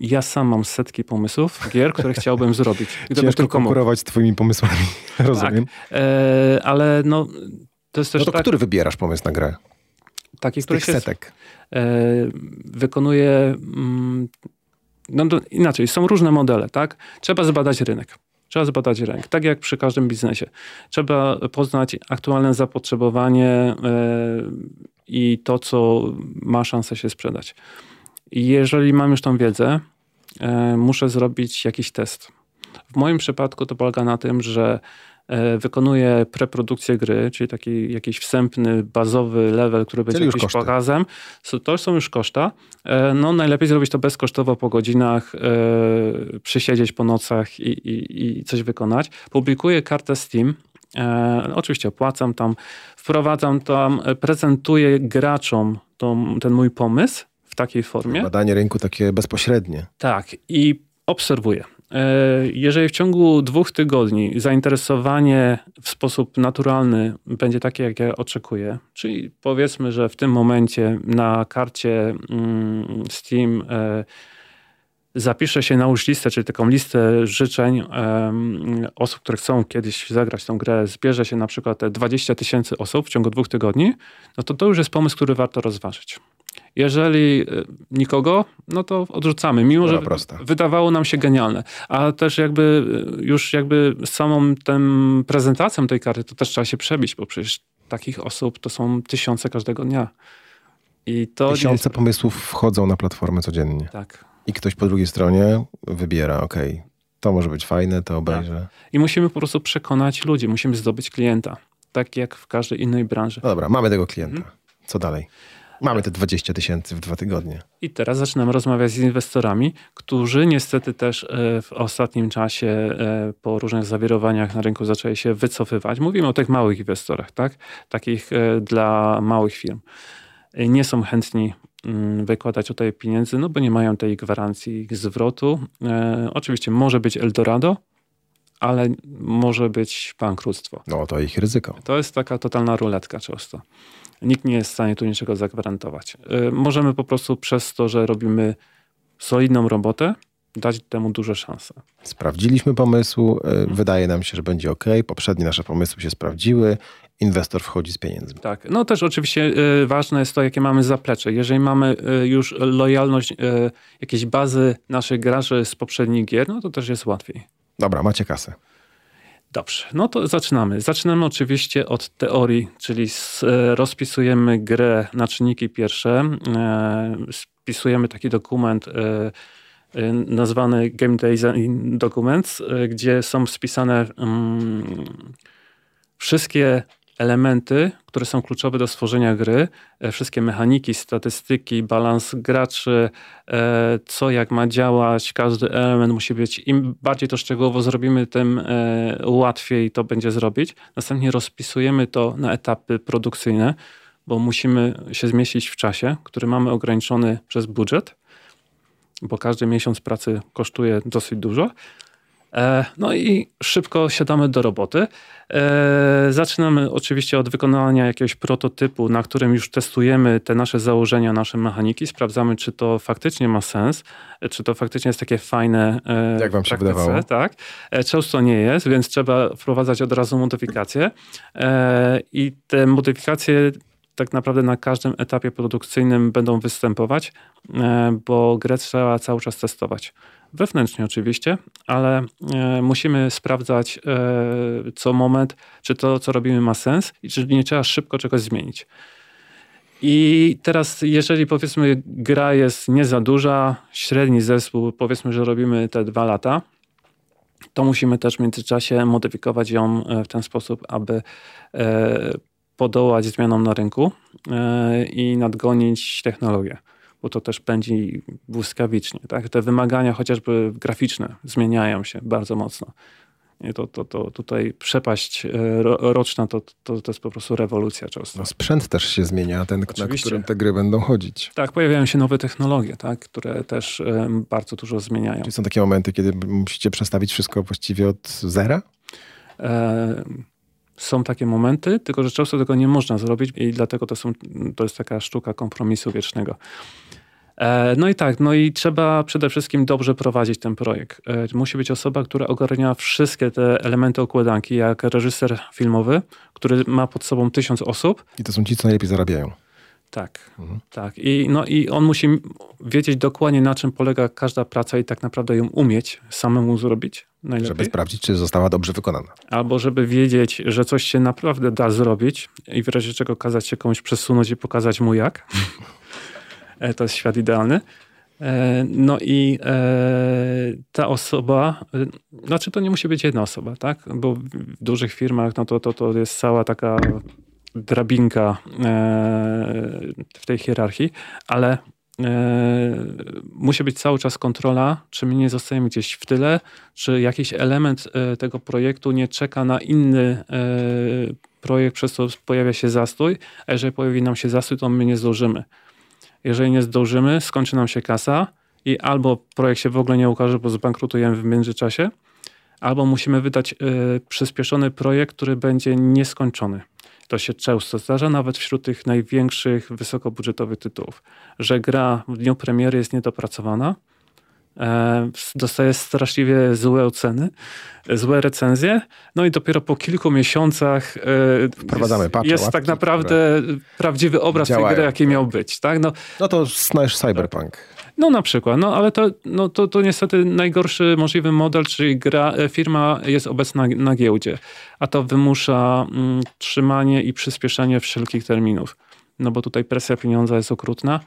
B: ja sam mam setki pomysłów, gier, które chciałbym zrobić.
A: Ciężko tylko konkurować z twoimi pomysłami, rozumiem.
B: Tak, e, ale no, to jest też
A: No to
B: tak,
A: który wybierasz pomysł na grę?
B: Taki,
A: z który się setek. E,
B: wykonuje... Mm, no inaczej, są różne modele, tak? Trzeba zbadać rynek. Trzeba zbadać rynek, tak jak przy każdym biznesie. Trzeba poznać aktualne zapotrzebowanie e, i to, co ma szansę się sprzedać. Jeżeli mam już tą wiedzę, e, muszę zrobić jakiś test. W moim przypadku to polega na tym, że e, wykonuję preprodukcję gry, czyli taki jakiś wstępny, bazowy level, który będzie jakimś koszty. pokazem. To są już koszta. E, no najlepiej zrobić to bezkosztowo po godzinach, przysiedzieć po nocach i, i, i coś wykonać. Publikuję kartę Steam, E, oczywiście opłacam tam, wprowadzam tam, prezentuję graczom tą, ten mój pomysł takiej formie.
A: Badanie rynku takie bezpośrednie.
B: Tak i obserwuję. E, jeżeli w ciągu dwóch tygodni zainteresowanie w sposób naturalny będzie takie, jak ja oczekuję, czyli powiedzmy, że w tym momencie na karcie mm, Steam e, zapiszę się na listę, czyli taką listę życzeń osób, które chcą kiedyś zagrać tą grę, zbierze się na przykład te 20 tysięcy osób w ciągu dwóch tygodni, no to to już jest pomysł, który warto rozważyć. Jeżeli e, nikogo, no to odrzucamy, mimo że prosta. wydawało nam się genialne. A też jakby e, już jakby samą tą prezentacją tej karty to też trzeba się przebić, bo przecież takich osób to są tysiące każdego dnia.
A: I to Tysiące jest... pomysłów wchodzą na platformę codziennie.
B: Tak.
A: I ktoś po drugiej stronie wybiera, ok, to może być fajne, to obejrzę.
B: Tak. I musimy po prostu przekonać ludzi, musimy zdobyć klienta. Tak jak w każdej innej branży.
A: No dobra, mamy tego klienta. Mhm. Co dalej? Mamy te 20 tysięcy w dwa tygodnie.
B: I teraz zaczynamy rozmawiać z inwestorami, którzy niestety też e, w ostatnim czasie e, po różnych zawirowaniach na rynku zaczęli się wycofywać. Mówimy o tych małych inwestorach, tak? Takich e, dla małych firm. Nie są chętni mm, wykładać tutaj pieniędzy, no bo nie mają tej gwarancji zwrotu. Oczywiście może być Eldorado, ale może być bankructwo.
A: No to ich ryzyko.
B: To jest taka totalna ruletka często. Nikt nie jest w stanie tu niczego zagwarantować. Y, możemy po prostu przez to, że robimy solidną robotę, dać temu duże szanse.
A: Sprawdziliśmy pomysł, y, wydaje nam się, że będzie ok. Poprzednie nasze pomysły się sprawdziły, inwestor wchodzi z pieniędzmi.
B: Tak, no też oczywiście y, ważne jest to, jakie mamy zaplecze. Jeżeli mamy już lojalność jakiejś bazy naszych graczy z poprzednich gier, no to też jest łatwiej.
A: Dobra, macie kasę.
B: Dobrze, no to zaczynamy. Zaczynamy oczywiście od teorii, czyli e, rozpisujemy grę na czynniki pierwsze, e, spisujemy taki dokument nazwany Game Design Documents, gdzie są spisane mm, wszystkie elementy, które są kluczowe do stworzenia gry, e, wszystkie mechaniki, statystyki, balans graczy, e, co jak ma działać, każdy element musi być, im bardziej to szczegółowo zrobimy, tym e, łatwiej to będzie zrobić. Następnie rozpisujemy to na etapy produkcyjne, bo musimy się zmieścić w czasie, który mamy ograniczony przez budżet, bo każdy miesiąc pracy kosztuje dosyć dużo. E, no i szybko siadamy do roboty. E, zaczynamy oczywiście od wykonania jakiegoś prototypu, na którym już testujemy te nasze założenia, nasze mechaniki, sprawdzamy, czy to faktycznie ma sens, czy to faktycznie jest takie fajne.
A: E, Jak wam się praktyce, wydawało?
B: Tak. Często nie jest, więc trzeba wprowadzać od razu modyfikacje. I te modyfikacje tak naprawdę na każdym etapie produkcyjnym będą występować, bo grę trzeba cały czas testować wewnętrznie oczywiście, ale e, musimy sprawdzać e, co moment, czy to, co robimy, ma sens i czy nie trzeba szybko czegoś zmienić. I teraz, jeżeli powiedzmy, gra jest nie za duża, średni zespół, powiedzmy, że robimy te dwa lata, to musimy też w międzyczasie modyfikować ją e, w ten sposób, aby podołać zmianom na rynku i nadgonić technologię bo to też pędzi błyskawicznie. Tak? Te wymagania chociażby graficzne zmieniają się bardzo mocno. To, to, to tutaj przepaść e, roczna to, to, to jest po prostu rewolucja często.
A: No sprzęt też się zmienia, ten, Oczywiście. na którym te gry będą chodzić.
B: Tak, pojawiają się nowe technologie, tak, które też e, bardzo dużo zmieniają.
A: Czy są takie momenty, kiedy musicie przestawić wszystko właściwie od zera? E
B: są takie momenty, tylko że często tego nie można zrobić i dlatego to, są, to jest taka sztuka kompromisu wiecznego. E, no i tak, no i trzeba przede wszystkim dobrze prowadzić ten projekt. E, musi być osoba, która ogarnia wszystkie te elementy układanki, jak reżyser filmowy, który ma pod sobą tysiąc osób.
A: I to są ci, co najlepiej zarabiają.
B: Tak, mhm. tak. I, no, I on musi wiedzieć dokładnie, na czym polega każda praca i tak naprawdę ją umieć samemu zrobić. Najlepiej.
A: Żeby sprawdzić, czy została dobrze wykonana.
B: Albo żeby wiedzieć, że coś się naprawdę da zrobić i w razie czego kazać się komuś przesunąć i pokazać mu jak. E, to jest świat idealny. E, no i e, ta osoba, znaczy to nie musi być jedna osoba, tak? Bo w dużych firmach no to, to, to jest cała taka drabinka w tej hierarchii, ale musi być cały czas kontrola, czy my nie zostajemy gdzieś w tyle, czy jakiś element tego projektu nie czeka na inny projekt, przez co pojawia się zastój, a jeżeli pojawi nam się zastój, to my nie zdążymy. Jeżeli nie zdążymy, skończy nam się kasa i albo projekt się w ogóle nie ukaże, bo zbankrutujemy w międzyczasie, albo musimy wydać przyspieszony projekt, który będzie nieskończony. To się często zdarza, nawet wśród tych największych, wysokobudżetowych tytułów, że gra w dniu premiery jest niedopracowana, e, dostaje straszliwie złe oceny, złe recenzje, no i dopiero po kilku miesiącach e,
A: Wprowadzamy patche,
B: jest tak naprawdę prawdziwy obraz działają. tej gry, jaki miał być. Tak? No,
A: no to znasz Cyberpunk.
B: No na przykład, no ale to, no, to, to niestety najgorszy możliwy model, czyli gra, e, firma jest obecna na giełdzie, a to wymusza mm, trzymanie i przyspieszenie wszelkich terminów. No bo tutaj presja pieniądza jest okrutna.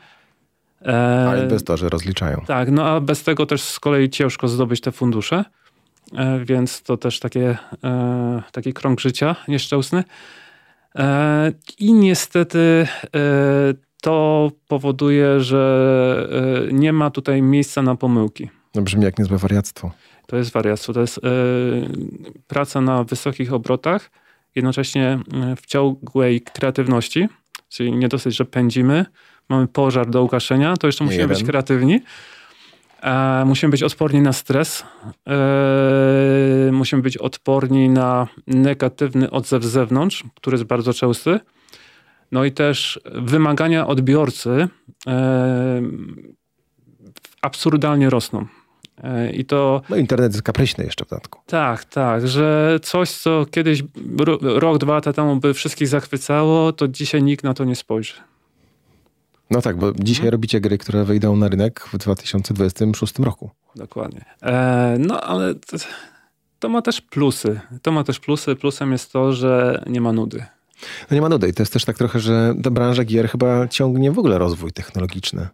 A: E, a inwestorzy rozliczają.
B: Tak, no a bez tego też z kolei ciężko zdobyć te fundusze, e, więc to też takie, e, taki krąg życia nieszczęsny. E, I niestety e, to powoduje, że e, nie ma tutaj miejsca na pomyłki.
A: No brzmi jak niezłe wariactwo.
B: To jest wariactwo. To jest e, praca na wysokich obrotach, jednocześnie e, w ciągłej kreatywności, czyli nie dosyć, że pędzimy, mamy pożar do ugaszenia, to jeszcze musimy być kreatywni. E, musimy być odporni na stres. E, musimy być odporni na negatywny odzew z zewnątrz, który jest bardzo częsty. No i też wymagania odbiorcy e, absurdalnie rosną. E, I to.
A: No, internet jest kapryśny jeszcze w dodatku.
B: Tak, tak, że coś, co kiedyś rok, dwa lata temu by wszystkich zachwycało, to dzisiaj nikt na to nie spojrzy.
A: No tak, bo dzisiaj hmm. robicie gry, które wejdą na rynek w 2026 roku.
B: Dokładnie. E, no ale to ma też plusy. To ma też plusy. Plusem jest to, że nie ma nudy.
A: No nie ma nudy i to jest też tak trochę, że ta branża gier chyba ciągnie w ogóle rozwój technologiczny.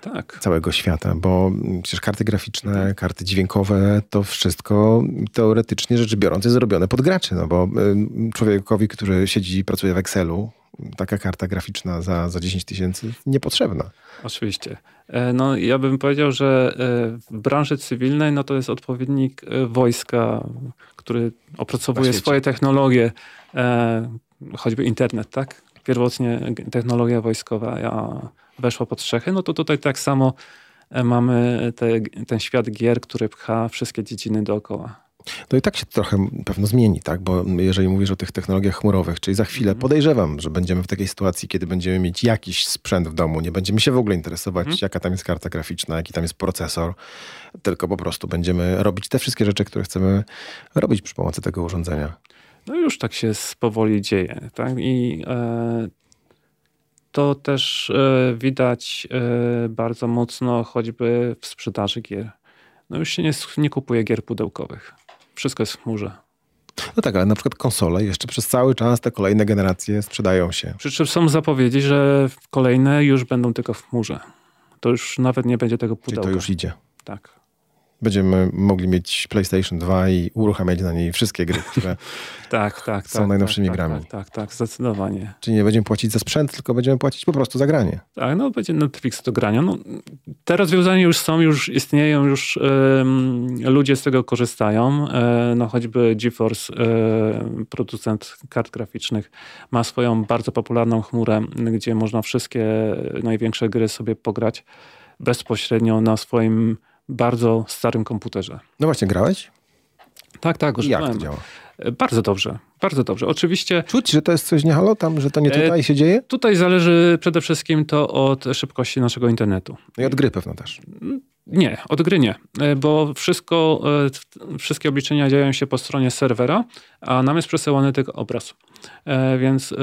B: Tak.
A: Całego świata, bo przecież karty graficzne, karty dźwiękowe, to wszystko teoretycznie rzecz biorąc jest zrobione pod graczy, no bo y, człowiekowi, który siedzi i pracuje w Excelu, taka karta graficzna za, za 10 tysięcy niepotrzebna.
B: Oczywiście. E, no, ja bym powiedział, że e, w branży cywilnej no, to jest odpowiednik e, wojska, który opracowuje swoje technologie, choćby internet, tak? Pierwotnie technologia wojskowa weszła pod strzechy, no to tutaj tak samo mamy te, ten świat gier, który pcha wszystkie dziedziny dookoła.
A: No i tak się trochę pewno zmieni, tak? Bo jeżeli mówisz o tych technologiach chmurowych, czyli za chwilę mhm. podejrzewam, że będziemy w takiej sytuacji, kiedy będziemy mieć jakiś sprzęt w domu, nie będziemy się w ogóle interesować, mhm. jaka tam jest karta graficzna, jaki tam jest procesor, tylko po prostu będziemy robić te wszystkie rzeczy, które chcemy robić przy pomocy tego urządzenia.
B: No już tak się powoli dzieje, tak? I e, to też e, widać e, bardzo mocno choćby w sprzedaży gier. No już się nie, nie kupuje gier pudełkowych wszystko jest w chmurze.
A: No tak, ale na przykład konsole jeszcze przez cały czas te kolejne generacje sprzedają się.
B: Przy czym są zapowiedzi, że kolejne już będą tylko w chmurze. To już nawet nie będzie tego pudełka.
A: Czyli to już idzie.
B: Tak
A: będziemy mogli mieć PlayStation 2 i uruchamiać na niej wszystkie gry, które
B: tak, tak,
A: są
B: tak,
A: najnowszymi
B: tak,
A: grami.
B: Tak, tak, tak, zdecydowanie.
A: Czyli nie będziemy płacić za sprzęt, tylko będziemy płacić po prostu za granie.
B: Tak, no będzie Netflix do grania. No, te rozwiązania już są, już istnieją, już ludzie z tego korzystają. E, no choćby GeForce, e, producent kart graficznych, ma swoją bardzo popularną chmurę, gdzie można wszystkie największe gry sobie pograć bezpośrednio na swoim bardzo starym komputerze.
A: No właśnie, grałeś?
B: Tak, tak,
A: używałem. Jak to działa?
B: Bardzo dobrze, bardzo dobrze. Oczywiście.
A: Czuć, że to jest coś nie halo tam, że to nie tutaj e, się dzieje?
B: Tutaj zależy przede wszystkim to od szybkości naszego internetu.
A: No i od gry pewno też.
B: Nie, od gry nie, e, bo wszystko, wszystkie obliczenia dzieją się po stronie serwera, a nam jest przesyłany tylko obraz. E, więc e,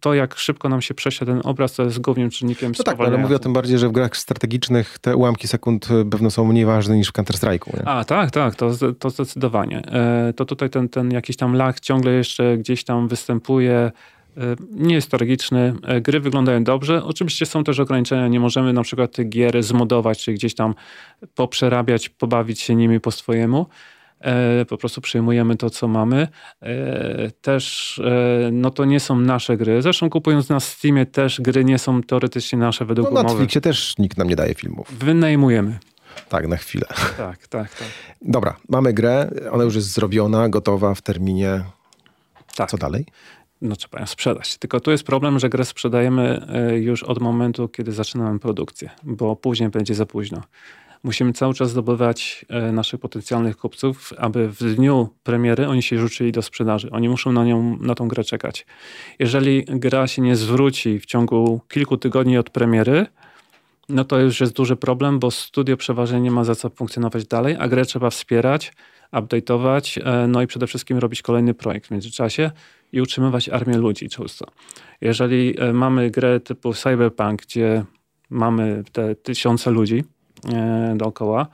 B: to, jak szybko nam się prześle ten obraz, to jest głównym czynnikiem
A: No tak, ale mówię o tym bardziej, że w grach strategicznych te ułamki sekund e, pewno są mniej ważne niż w Counter-Strike'u.
B: A, tak, tak, to, to zdecydowanie. To tutaj ten, ten jakiś tam lag ciągle jeszcze gdzieś tam występuje nie jest tragiczny. Gry wyglądają dobrze. Oczywiście są też ograniczenia. Nie możemy na przykład tych gier zmodować, czy gdzieś tam poprzerabiać, pobawić się nimi po swojemu. E, po prostu przyjmujemy to, co mamy. E, też e, no to nie są nasze gry. Zresztą kupując na Steamie też gry nie są teoretycznie nasze według
A: no, umowy. Na Netflixie też nikt nam nie daje filmów.
B: Wynajmujemy.
A: Tak, na chwilę.
B: Tak, tak, tak.
A: Dobra, mamy grę, ona już jest zrobiona, gotowa w terminie.
B: Tak.
A: Co dalej?
B: No trzeba ją sprzedać. Tylko tu jest problem, że grę sprzedajemy już od momentu, kiedy zaczynamy produkcję, bo później będzie za późno musimy cały czas zdobywać e, naszych potencjalnych kupców, aby w dniu premiery oni się rzucili do sprzedaży. Oni muszą na nią, na tą grę czekać. Jeżeli gra się nie zwróci w ciągu kilku tygodni od premiery, no to już jest duży problem, bo studio przeważnie nie ma za co funkcjonować dalej, a grę trzeba wspierać, update'ować, e, no i przede wszystkim robić kolejny projekt w międzyczasie i utrzymywać armię ludzi często. Jeżeli e, mamy grę typu Cyberpunk, gdzie mamy te tysiące ludzi, E, dookoła.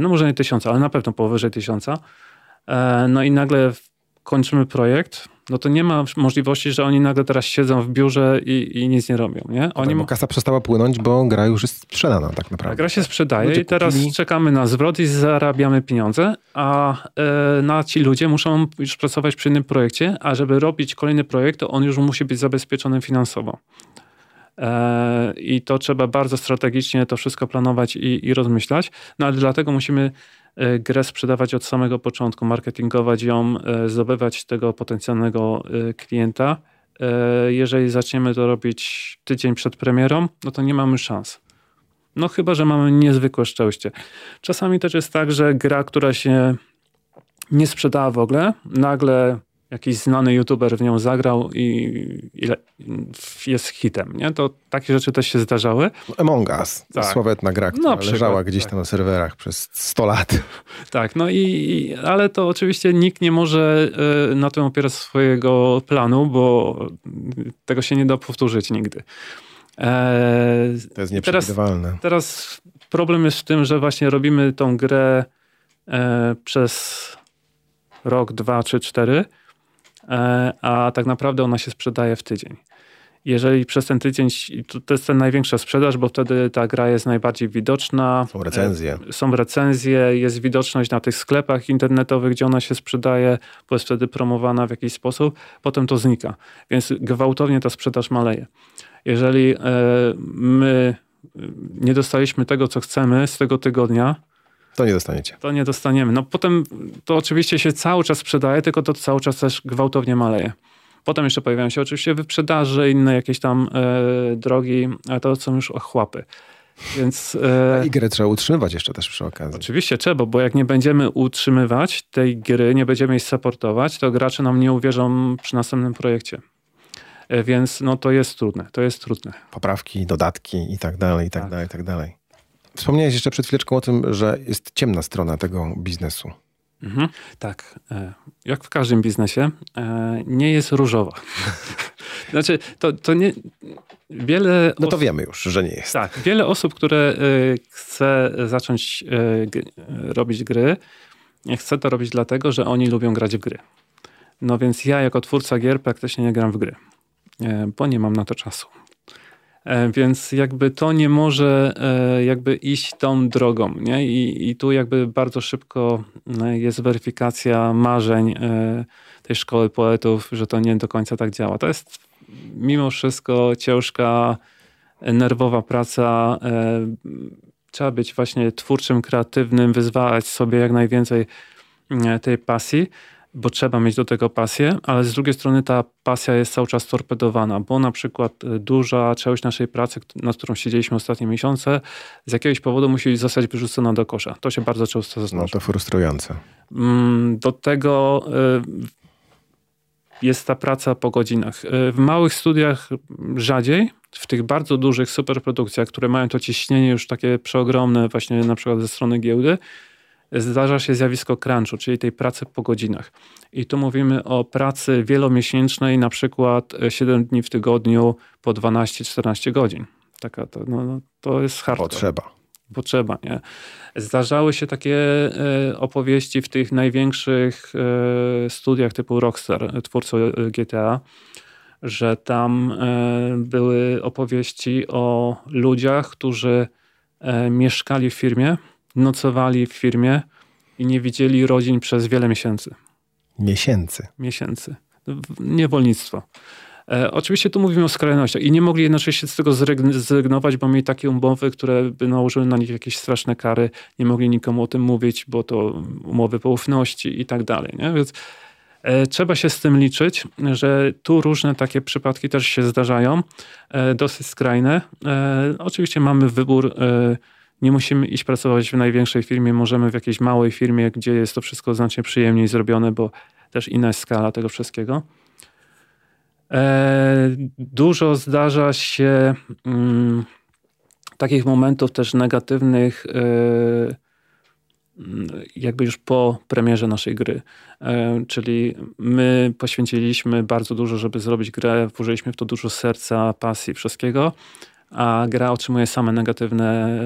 B: No może nie tysiąca, ale na pewno powyżej tysiąca. No i nagle kończymy projekt, no to nie ma możliwości, że oni nagle teraz siedzą w biurze i, i nic nie robią. Nie?
A: No oni... Tak, bo kasa przestała płynąć, bo gra już jest sprzedana tak naprawdę.
B: gra się sprzedaje ludzie i teraz kupili... czekamy na zwrot i zarabiamy pieniądze, a e, na ci ludzie muszą już pracować przy innym projekcie, a żeby robić kolejny projekt, to on już musi być zabezpieczony finansowo. E, i to trzeba bardzo strategicznie to wszystko planować i, i rozmyślać. No ale dlatego musimy grę sprzedawać od samego początku, marketingować ją, e, zdobywać tego potencjalnego klienta. Jeżeli zaczniemy to robić tydzień przed premierą, no to nie mamy szans. No chyba, że mamy niezwykłe szczęście. Czasami też jest tak, że gra, która się nie sprzedała w ogóle, nagle jakiś znany youtuber w nią zagrał i, i jest hitem, nie? To takie rzeczy też się zdarzały.
A: Among Us, tak. sławetna gra, która no, leżała gdzieś tak. tam na serwerach przez 100 lat.
B: Tak, no i, ale to oczywiście nikt nie może y, na tym opierać swojego planu, bo tego się nie da powtórzyć nigdy.
A: E, to jest nieprzewidywalne.
B: Teraz, teraz problem jest w tym, że właśnie robimy tą grę przez rok, dwa czy cztery, a tak naprawdę ona się sprzedaje w tydzień jeżeli przez ten tydzień, to jest ten największa sprzedaż, bo wtedy ta gra jest najbardziej widoczna.
A: Są recenzje.
B: E, są recenzje, jest widoczność na tych sklepach internetowych, gdzie ona się sprzedaje, bo jest wtedy promowana w jakiś sposób, potem to znika. Więc gwałtownie ta sprzedaż maleje. Jeżeli e, my nie dostaliśmy tego, co chcemy z tego tygodnia,
A: to nie dostaniecie.
B: To nie dostaniemy. No potem to oczywiście się cały czas sprzedaje, tylko to cały czas też gwałtownie maleje. Potem jeszcze pojawiają się oczywiście wyprzedaże, inne jakieś tam e, drogi, ale to są już ochłapy. Więc,
A: e, I grę trzeba utrzymywać jeszcze też przy okazji.
B: Oczywiście trzeba, bo jak nie będziemy utrzymywać tej gry, nie będziemy jej supportować, to gracze nam nie uwierzą przy następnym projekcie. E, więc no to jest trudne, to jest trudne.
A: Poprawki, dodatki i tak dalej, i tak, tak. dalej, i tak dalej. Wspomniałeś jeszcze przed chwileczką o tym, że jest ciemna strona tego biznesu.
B: Mhm. Tak, e, jak w każdym biznesie, e, nie jest różowa. znaczy, to, to nie. Wiele.
A: No to wiemy już, że nie jest.
B: Tak, wiele osób, które e, chce zacząć robić gry, chce to robić dlatego, że oni lubią grać w gry. No więc ja, jako twórca gier, praktycznie nie gram w gry, bo nie mam na to czasu. E, więc jakby to nie może e, jakby iść tą drogą. Nie? I, I tu jakby bardzo szybko e, jest weryfikacja marzeń tej szkoły poetów, że to nie do końca tak działa. To jest mimo wszystko ciężka, nerwowa praca. Trzeba być właśnie twórczym, kreatywnym, wyzwalać sobie jak najwięcej tej pasji bo trzeba mieć do tego pasję, ale z drugiej strony ta pasja jest cały czas torpedowana, bo na przykład y, duża część naszej pracy, nad którą siedzieliśmy ostatnie miesiące, z jakiegoś powodu musi zostać wyrzucona do kosza. To się bardzo często zdarza.
A: No to frustrujące.
B: Mm, do tego y, jest ta praca po godzinach. Y, w małych studiach rzadziej, w tych bardzo dużych superprodukcjach, które mają to ciśnienie już takie przeogromne właśnie na przykład ze strony giełdy, zdarza się zjawisko crunchu, czyli tej pracy po godzinach. I tu mówimy o pracy wielomiesięcznej, na przykład 7 dni w tygodniu po 12-14 godzin. Taka to, no, no, to jest hardcore.
A: Potrzeba.
B: Potrzeba, nie? Zdarzały się takie e, opowieści w tych największych e, studiach typu Rockstar, twórcą GTA, że tam e, były opowieści o ludziach, którzy mieszkali w firmie, nocowali w firmie i nie widzieli rodzin przez wiele miesięcy.
A: Miesięcy.
B: Miesięcy. Niewolnictwo. E, oczywiście tu mówimy o skrajnościach i nie mogli jednocześnie z tego zrezygnować, bo mieli takie umowy, które by nałożyły na nich jakieś straszne kary. Nie mogli nikomu o tym mówić, bo to umowy poufności i tak dalej. Nie? Więc e, trzeba się z tym liczyć, że tu różne takie przypadki też się zdarzają, e, dosyć skrajne. E, oczywiście mamy wybór nie musimy iść pracować w największej firmie, możemy w jakiejś małej firmie, gdzie jest to wszystko znacznie przyjemniej zrobione, bo też inna jest skala tego wszystkiego. E, dużo zdarza się mm, takich momentów też negatywnych, e, jakby już po premierze naszej gry. E, czyli my poświęciliśmy bardzo dużo, żeby zrobić grę, włożyliśmy w to dużo serca, pasji, wszystkiego a gra otrzymuje same negatywne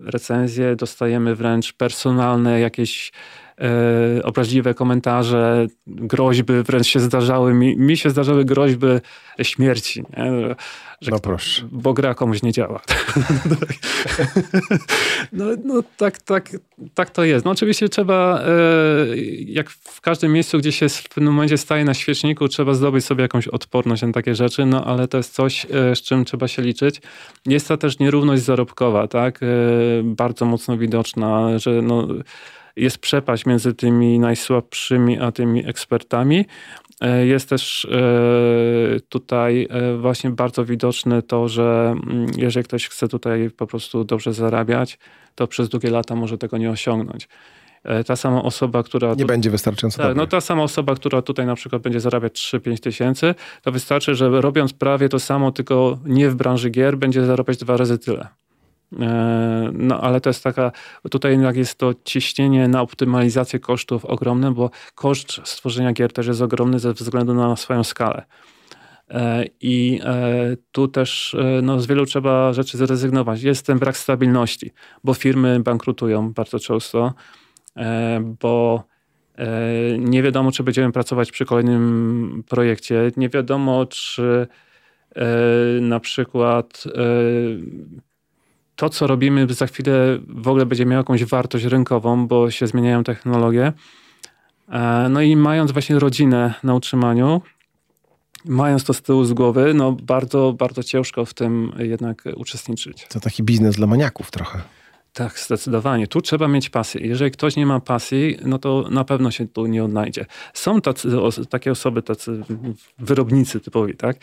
B: recenzje. Dostajemy wręcz personalne jakieś e, obraźliwe komentarze, groźby wręcz się zdarzały. Mi, mi się zdarzały groźby śmierci. Nie?
A: Że, no proszę.
B: Bo gra komuś nie działa. no, no tak, tak, tak to jest. No oczywiście trzeba, e, jak w każdym miejscu, gdzie się w pewnym momencie staje na świeczniku, trzeba zdobyć sobie jakąś odporność na takie rzeczy, no ale to jest coś, e, z czym trzeba się liczyć. Jest to też nierówność zarobkowa, tak? E, bardzo mocno widoczna, że no jest przepaść między tymi najsłabszymi a tymi ekspertami. E, jest też e, tutaj e, właśnie bardzo widoczne to, że mm, jeżeli ktoś chce tutaj po prostu dobrze zarabiać, to przez długie lata może tego nie osiągnąć. Ta sama osoba, która.
A: Nie będzie wystarczająco.
B: Tak, no ta sama osoba, która tutaj na przykład będzie zarabiać 3-5 tysięcy, to wystarczy, że robiąc prawie to samo, tylko nie w branży gier, będzie zarabiać dwa razy tyle. E, no ale to jest taka, tutaj jednak jest to ciśnienie na optymalizację kosztów ogromne, bo koszt stworzenia gier też jest ogromny ze względu na swoją skalę. E, I e, tu też no, z wielu trzeba rzeczy zrezygnować. Jest ten brak stabilności, bo firmy bankrutują bardzo często. bo nie wiadomo, czy będziemy pracować przy kolejnym projekcie, nie wiadomo, czy na przykład to, co robimy za chwilę w ogóle będzie miało jakąś wartość rynkową, bo się zmieniają technologie. E, no i mając właśnie rodzinę na utrzymaniu, mając to z tyłu z głowy, no bardzo, bardzo ciężko w tym jednak uczestniczyć.
A: To taki biznes dla maniaków trochę.
B: Tak, zdecydowanie. Tu trzeba mieć pasję. Jeżeli ktoś nie ma pasji, no to na pewno się tu nie odnajdzie. Są tacy, takie osoby, tacy wyrobnicy typowi, tak?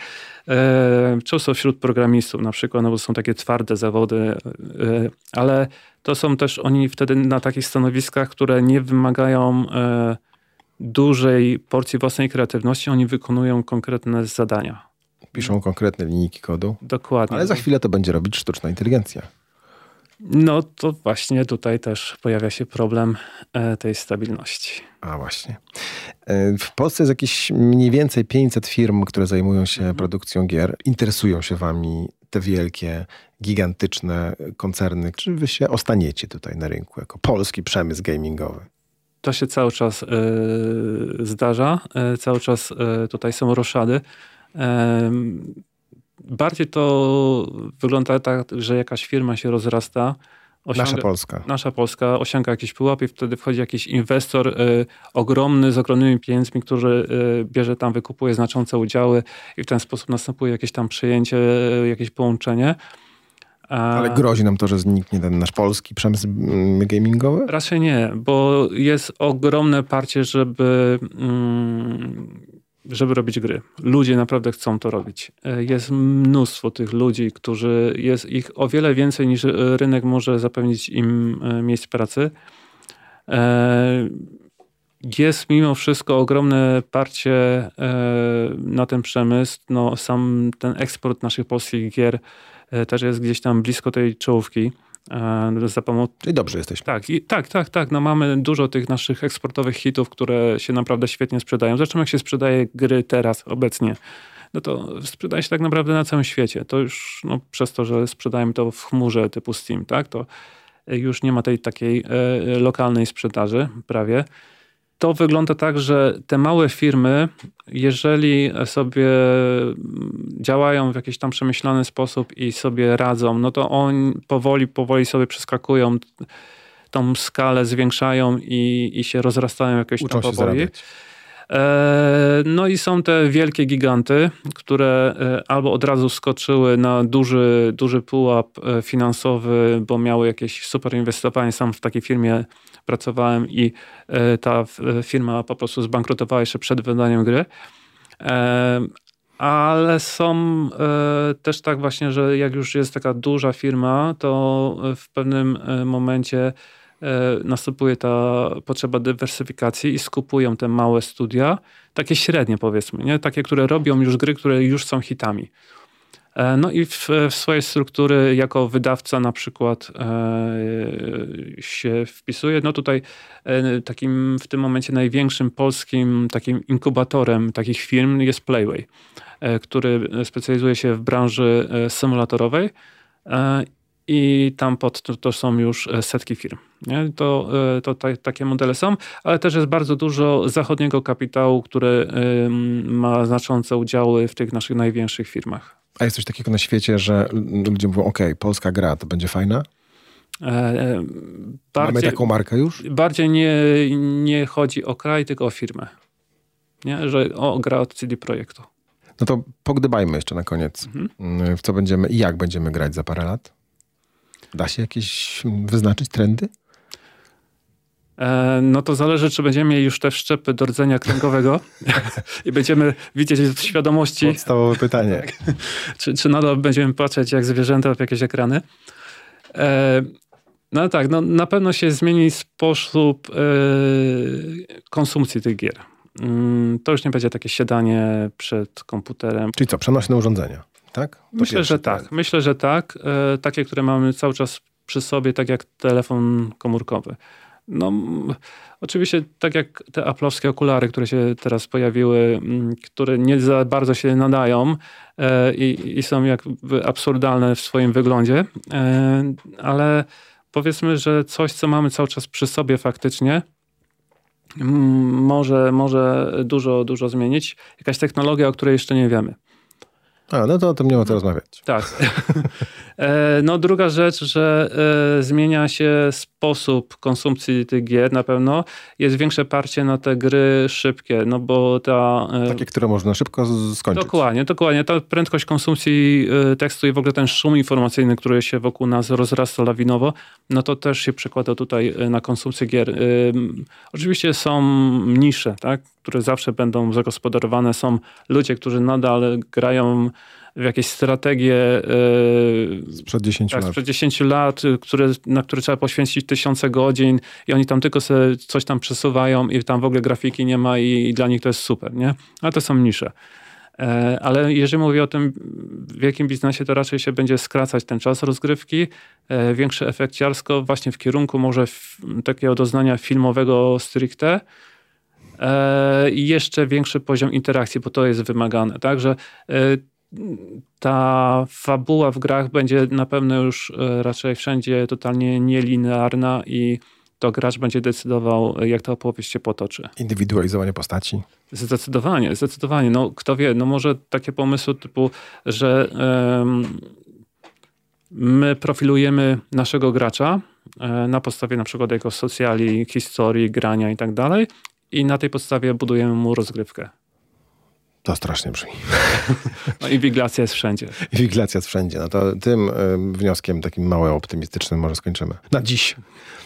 B: E, często wśród programistów na przykład, no bo są takie twarde zawody, e, ale to są też oni wtedy na takich stanowiskach, które nie wymagają e, dużej porcji własnej kreatywności, oni wykonują konkretne zadania.
A: Piszą konkretne linijki kodu.
B: Dokładnie.
A: Ale za chwilę to będzie robić sztuczna inteligencja.
B: No to właśnie tutaj też pojawia się problem e, tej stabilności.
A: A właśnie. E, w Polsce jest jakieś mniej więcej 500 firm, które zajmują się mhm. produkcją gier. Interesują się wami te wielkie, gigantyczne koncerny. Czy wy się ostaniecie tutaj na rynku jako polski przemysł gamingowy?
B: To się cały czas y, zdarza. Y, cały czas y, tutaj są roszady bardziej to wygląda tak, że jakaś firma się rozrasta.
A: Osiąga, nasza Polska.
B: Nasza Polska osiąga jakiś pułap i wtedy wchodzi jakiś inwestor y, ogromny, z ogromnymi pieniędzmi, który y, bierze tam, wykupuje znaczące udziały i w ten sposób następuje jakieś tam przejęcie, y, jakieś połączenie.
A: Ale grozi nam to, że zniknie ten nasz polski przemysł mm, gamingowy?
B: Raczej nie, bo jest ogromne parcie, żeby mm, żeby robić gry. Ludzie naprawdę chcą to robić. E, jest mnóstwo tych ludzi, którzy jest ich o wiele więcej niż rynek może zapewnić im e, miejsc pracy. E, jest mimo wszystko ogromne parcie na ten przemysł. No, sam ten eksport naszych polskich gier też jest gdzieś tam blisko tej czołówki.
A: E, za pomocą... I dobrze jesteśmy.
B: Tak, i, tak, tak, tak. No mamy dużo tych naszych eksportowych hitów, które się naprawdę świetnie sprzedają. Zresztą jak się sprzedaje gry teraz, obecnie, no to sprzedaje się tak naprawdę na całym świecie. To już no, przez to, że sprzedajemy to w chmurze typu Steam, tak, to już nie ma tej takiej e, lokalnej sprzedaży prawie to wygląda tak, że te małe firmy, jeżeli sobie działają w jakiś tam przemyślany sposób i sobie radzą, no to oni powoli, powoli sobie przeskakują tą skalę, zwiększają i, i się rozrastają jakoś
A: Uczą
B: tam
A: powoli.
B: E, no i są te wielkie giganty, które e, albo od razu skoczyły na duży, duży pułap e, finansowy, bo miały jakieś super inwestowanie. Sam w takiej firmie pracowałem i ta firma po prostu zbankrutowała jeszcze przed wydaniem gry. Ale są też tak właśnie, że jak już jest taka duża firma, to w pewnym momencie E, następuje ta potrzeba dywersyfikacji i skupują te małe studia, takie średnie powiedzmy, nie? takie, które robią już gry, które już są hitami. E, no i w, w swojej struktury jako wydawca na przykład e, się wpisuje. No tutaj e, takim w tym momencie największym polskim takim inkubatorem takich firm jest Playway, e, który specjalizuje się w branży e, symulatorowej i tam pod to, to są już e, setki firm. Nie? To, e, to ta, takie modele są, ale też jest bardzo dużo zachodniego kapitału, który ma znaczące udziały w tych naszych największych firmach.
A: A jest coś takiego na świecie, że ludzie mówią, ok, polska gra to będzie fajna? E, bardziej, Mamy taką markę już?
B: Bardziej nie, nie chodzi o kraj, tylko o firmę. Nie? Że o, gra od CD Projektu.
A: No to pogdybajmy jeszcze na koniec. Mhm. Mm, w co będziemy i jak będziemy grać za parę lat? Da się jakieś wyznaczyć trendy?
B: E, no to zależy, czy będziemy mieli już te wszczepy do rdzenia kręgowego i będziemy widzieć w świadomości.
A: Podstawowe pytanie.
B: czy, czy nadal będziemy patrzeć jak zwierzęta w jakieś ekrany. E, no tak, no, na pewno się zmieni sposób e, konsumpcji tych gier. Mm, to już nie będzie takie siadanie przed komputerem.
A: Czyli co, przenośne urządzenia? tak? To
B: Myślę, że tak. Myślę, że tak. Takie, które mamy cały czas przy sobie, tak jak telefon komórkowy. No, oczywiście, tak jak te aplowskie okulary, które się teraz pojawiły, które nie za bardzo się nadają e, i, i są jakby absurdalne w swoim wyglądzie, e, ale powiedzmy, że coś, co mamy cały czas przy sobie faktycznie, może, może dużo, dużo zmienić. Jakaś technologia, o której jeszcze nie wiemy.
A: A, no to o tym nie ma co rozmawiać.
B: Tak. E, no druga rzecz, że e, zmienia się sposób konsumpcji tych gier na pewno. Jest większe parcie na te gry szybkie, no bo ta...
A: E, Takie, które można szybko skończyć.
B: Dokładnie, dokładnie. Ta prędkość konsumpcji tekstu i w ogóle ten szum informacyjny, który się wokół nas rozrasta lawinowo, no to też się przekłada tutaj na konsumpcję gier. Oczywiście są nisze, tak? Które zawsze będą zagospodarowane. Są ludzie, którzy nadal grają w jakieś strategie
A: yy, sprzed 10 tak, lat,
B: sprzed 10 lat które, na które trzeba poświęcić tysiące godzin i oni tam tylko sobie coś tam przesuwają i tam w ogóle grafiki nie ma i, i dla nich to jest super, nie? Ale to są nisze. E, ale jeżeli mówię o tym w wielkim biznesie, to raczej się będzie skracać ten czas rozgrywki, e, większe efekciarsko właśnie w kierunku może takiego doznania filmowego stricte, E, i jeszcze większy poziom interakcji, bo to jest wymagane. Także e, ta fabuła w grach będzie na pewno już e, raczej wszędzie totalnie nielinearna i to gracz będzie decydował, jak ta opowieść się potoczy.
A: Indywidualizowanie postaci?
B: Zdecydowanie, zdecydowanie. No, kto wie, no może takie pomysły typu, że um, my profilujemy naszego gracza na podstawie na przykład jego socjali, historii, grania i tak dalej i na tej podstawie budujemy mu rozgrywkę.
A: To strasznie brzmi.
B: No inwigilacja jest wszędzie.
A: Inwigilacja jest wszędzie. No to tym y, wnioskiem takim mało optymistycznym może skończymy. Na dziś.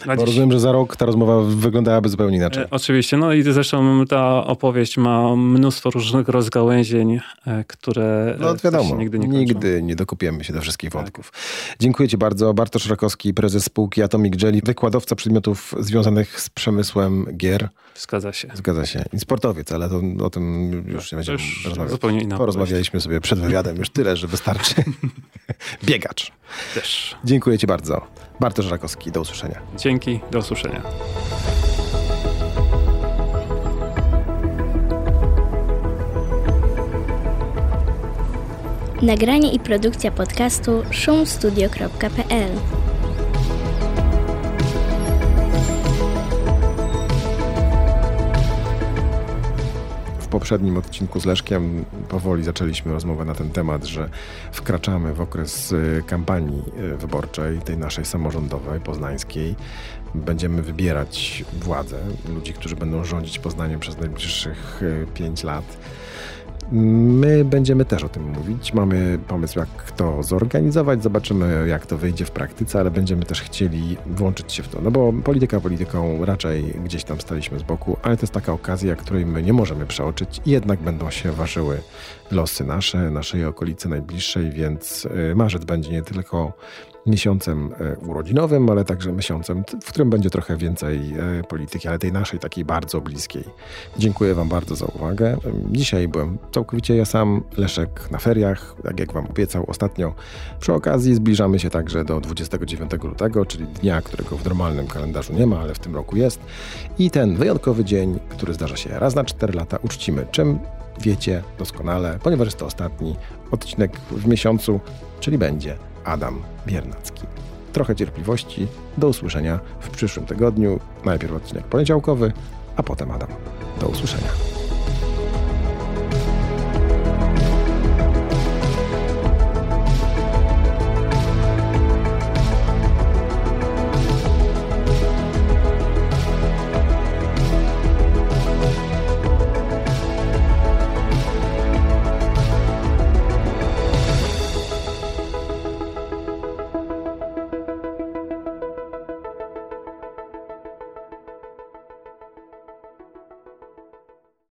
A: Na Bo dziś. rozumiem, że za rok ta rozmowa wyglądałaby zupełnie inaczej. E,
B: oczywiście. No i zresztą ta opowieść ma mnóstwo różnych rozgałęzień, e, które
A: no, wiadomo, nigdy nie Nigdy nie dokupiemy się do wszystkich tak. wątków. Dziękuję Ci bardzo. Bartosz Rakowski, prezes spółki Atomic Jelly, wykładowca przedmiotów związanych z przemysłem gier.
B: Zgadza się.
A: Zgadza się. I sportowiec, ale to, o tym już nie będziemy rozmawiać.
B: Zupełnie inna
A: Porozmawialiśmy sobie przed wywiadem już tyle, że wystarczy. Biegacz.
B: Też.
A: Dziękuję Ci bardzo. Bartosz Rakowski, do usłyszenia.
B: Dzięki, do usłyszenia.
C: Nagranie i produkcja podcastu szumstudio.pl
A: poprzednim odcinku z Leszkiem powoli zaczęliśmy rozmowę na ten temat, że wkraczamy w okres y, kampanii y, wyborczej, tej naszej samorządowej, poznańskiej. Będziemy wybierać władzę, ludzi, którzy będą rządzić Poznaniem przez najbliższych y, pięć lat. My będziemy też o tym mówić. Mamy pomysł, jak to zorganizować. Zobaczymy, jak to wyjdzie w praktyce, ale będziemy też chcieli włączyć się w to. No bo polityka polityką raczej gdzieś tam staliśmy z boku, ale to jest taka okazja, której my nie możemy przeoczyć i jednak będą się ważyły losy nasze, naszej okolicy najbliższej, więc marzec będzie nie tylko miesiącem e, urodzinowym, ale także miesiącem, w którym będzie trochę więcej e, polityki, ale tej naszej, takiej bardzo bliskiej. Dziękuję Wam bardzo za uwagę. Dzisiaj byłem całkowicie ja sam, Leszek na feriach, tak jak Wam obiecał ostatnio. Przy okazji zbliżamy się także do 29 lutego, czyli dnia, którego w normalnym kalendarzu nie ma, ale w tym roku jest. I ten wyjątkowy dzień, który zdarza się raz na 4 lata, uczcimy czym wiecie doskonale, ponieważ jest to ostatni odcinek w miesiącu, czyli będzie Adam Biernacki. Trochę cierpliwości, do usłyszenia w przyszłym tygodniu. Najpierw odcinek poniedziałkowy, a potem Adam. Do usłyszenia.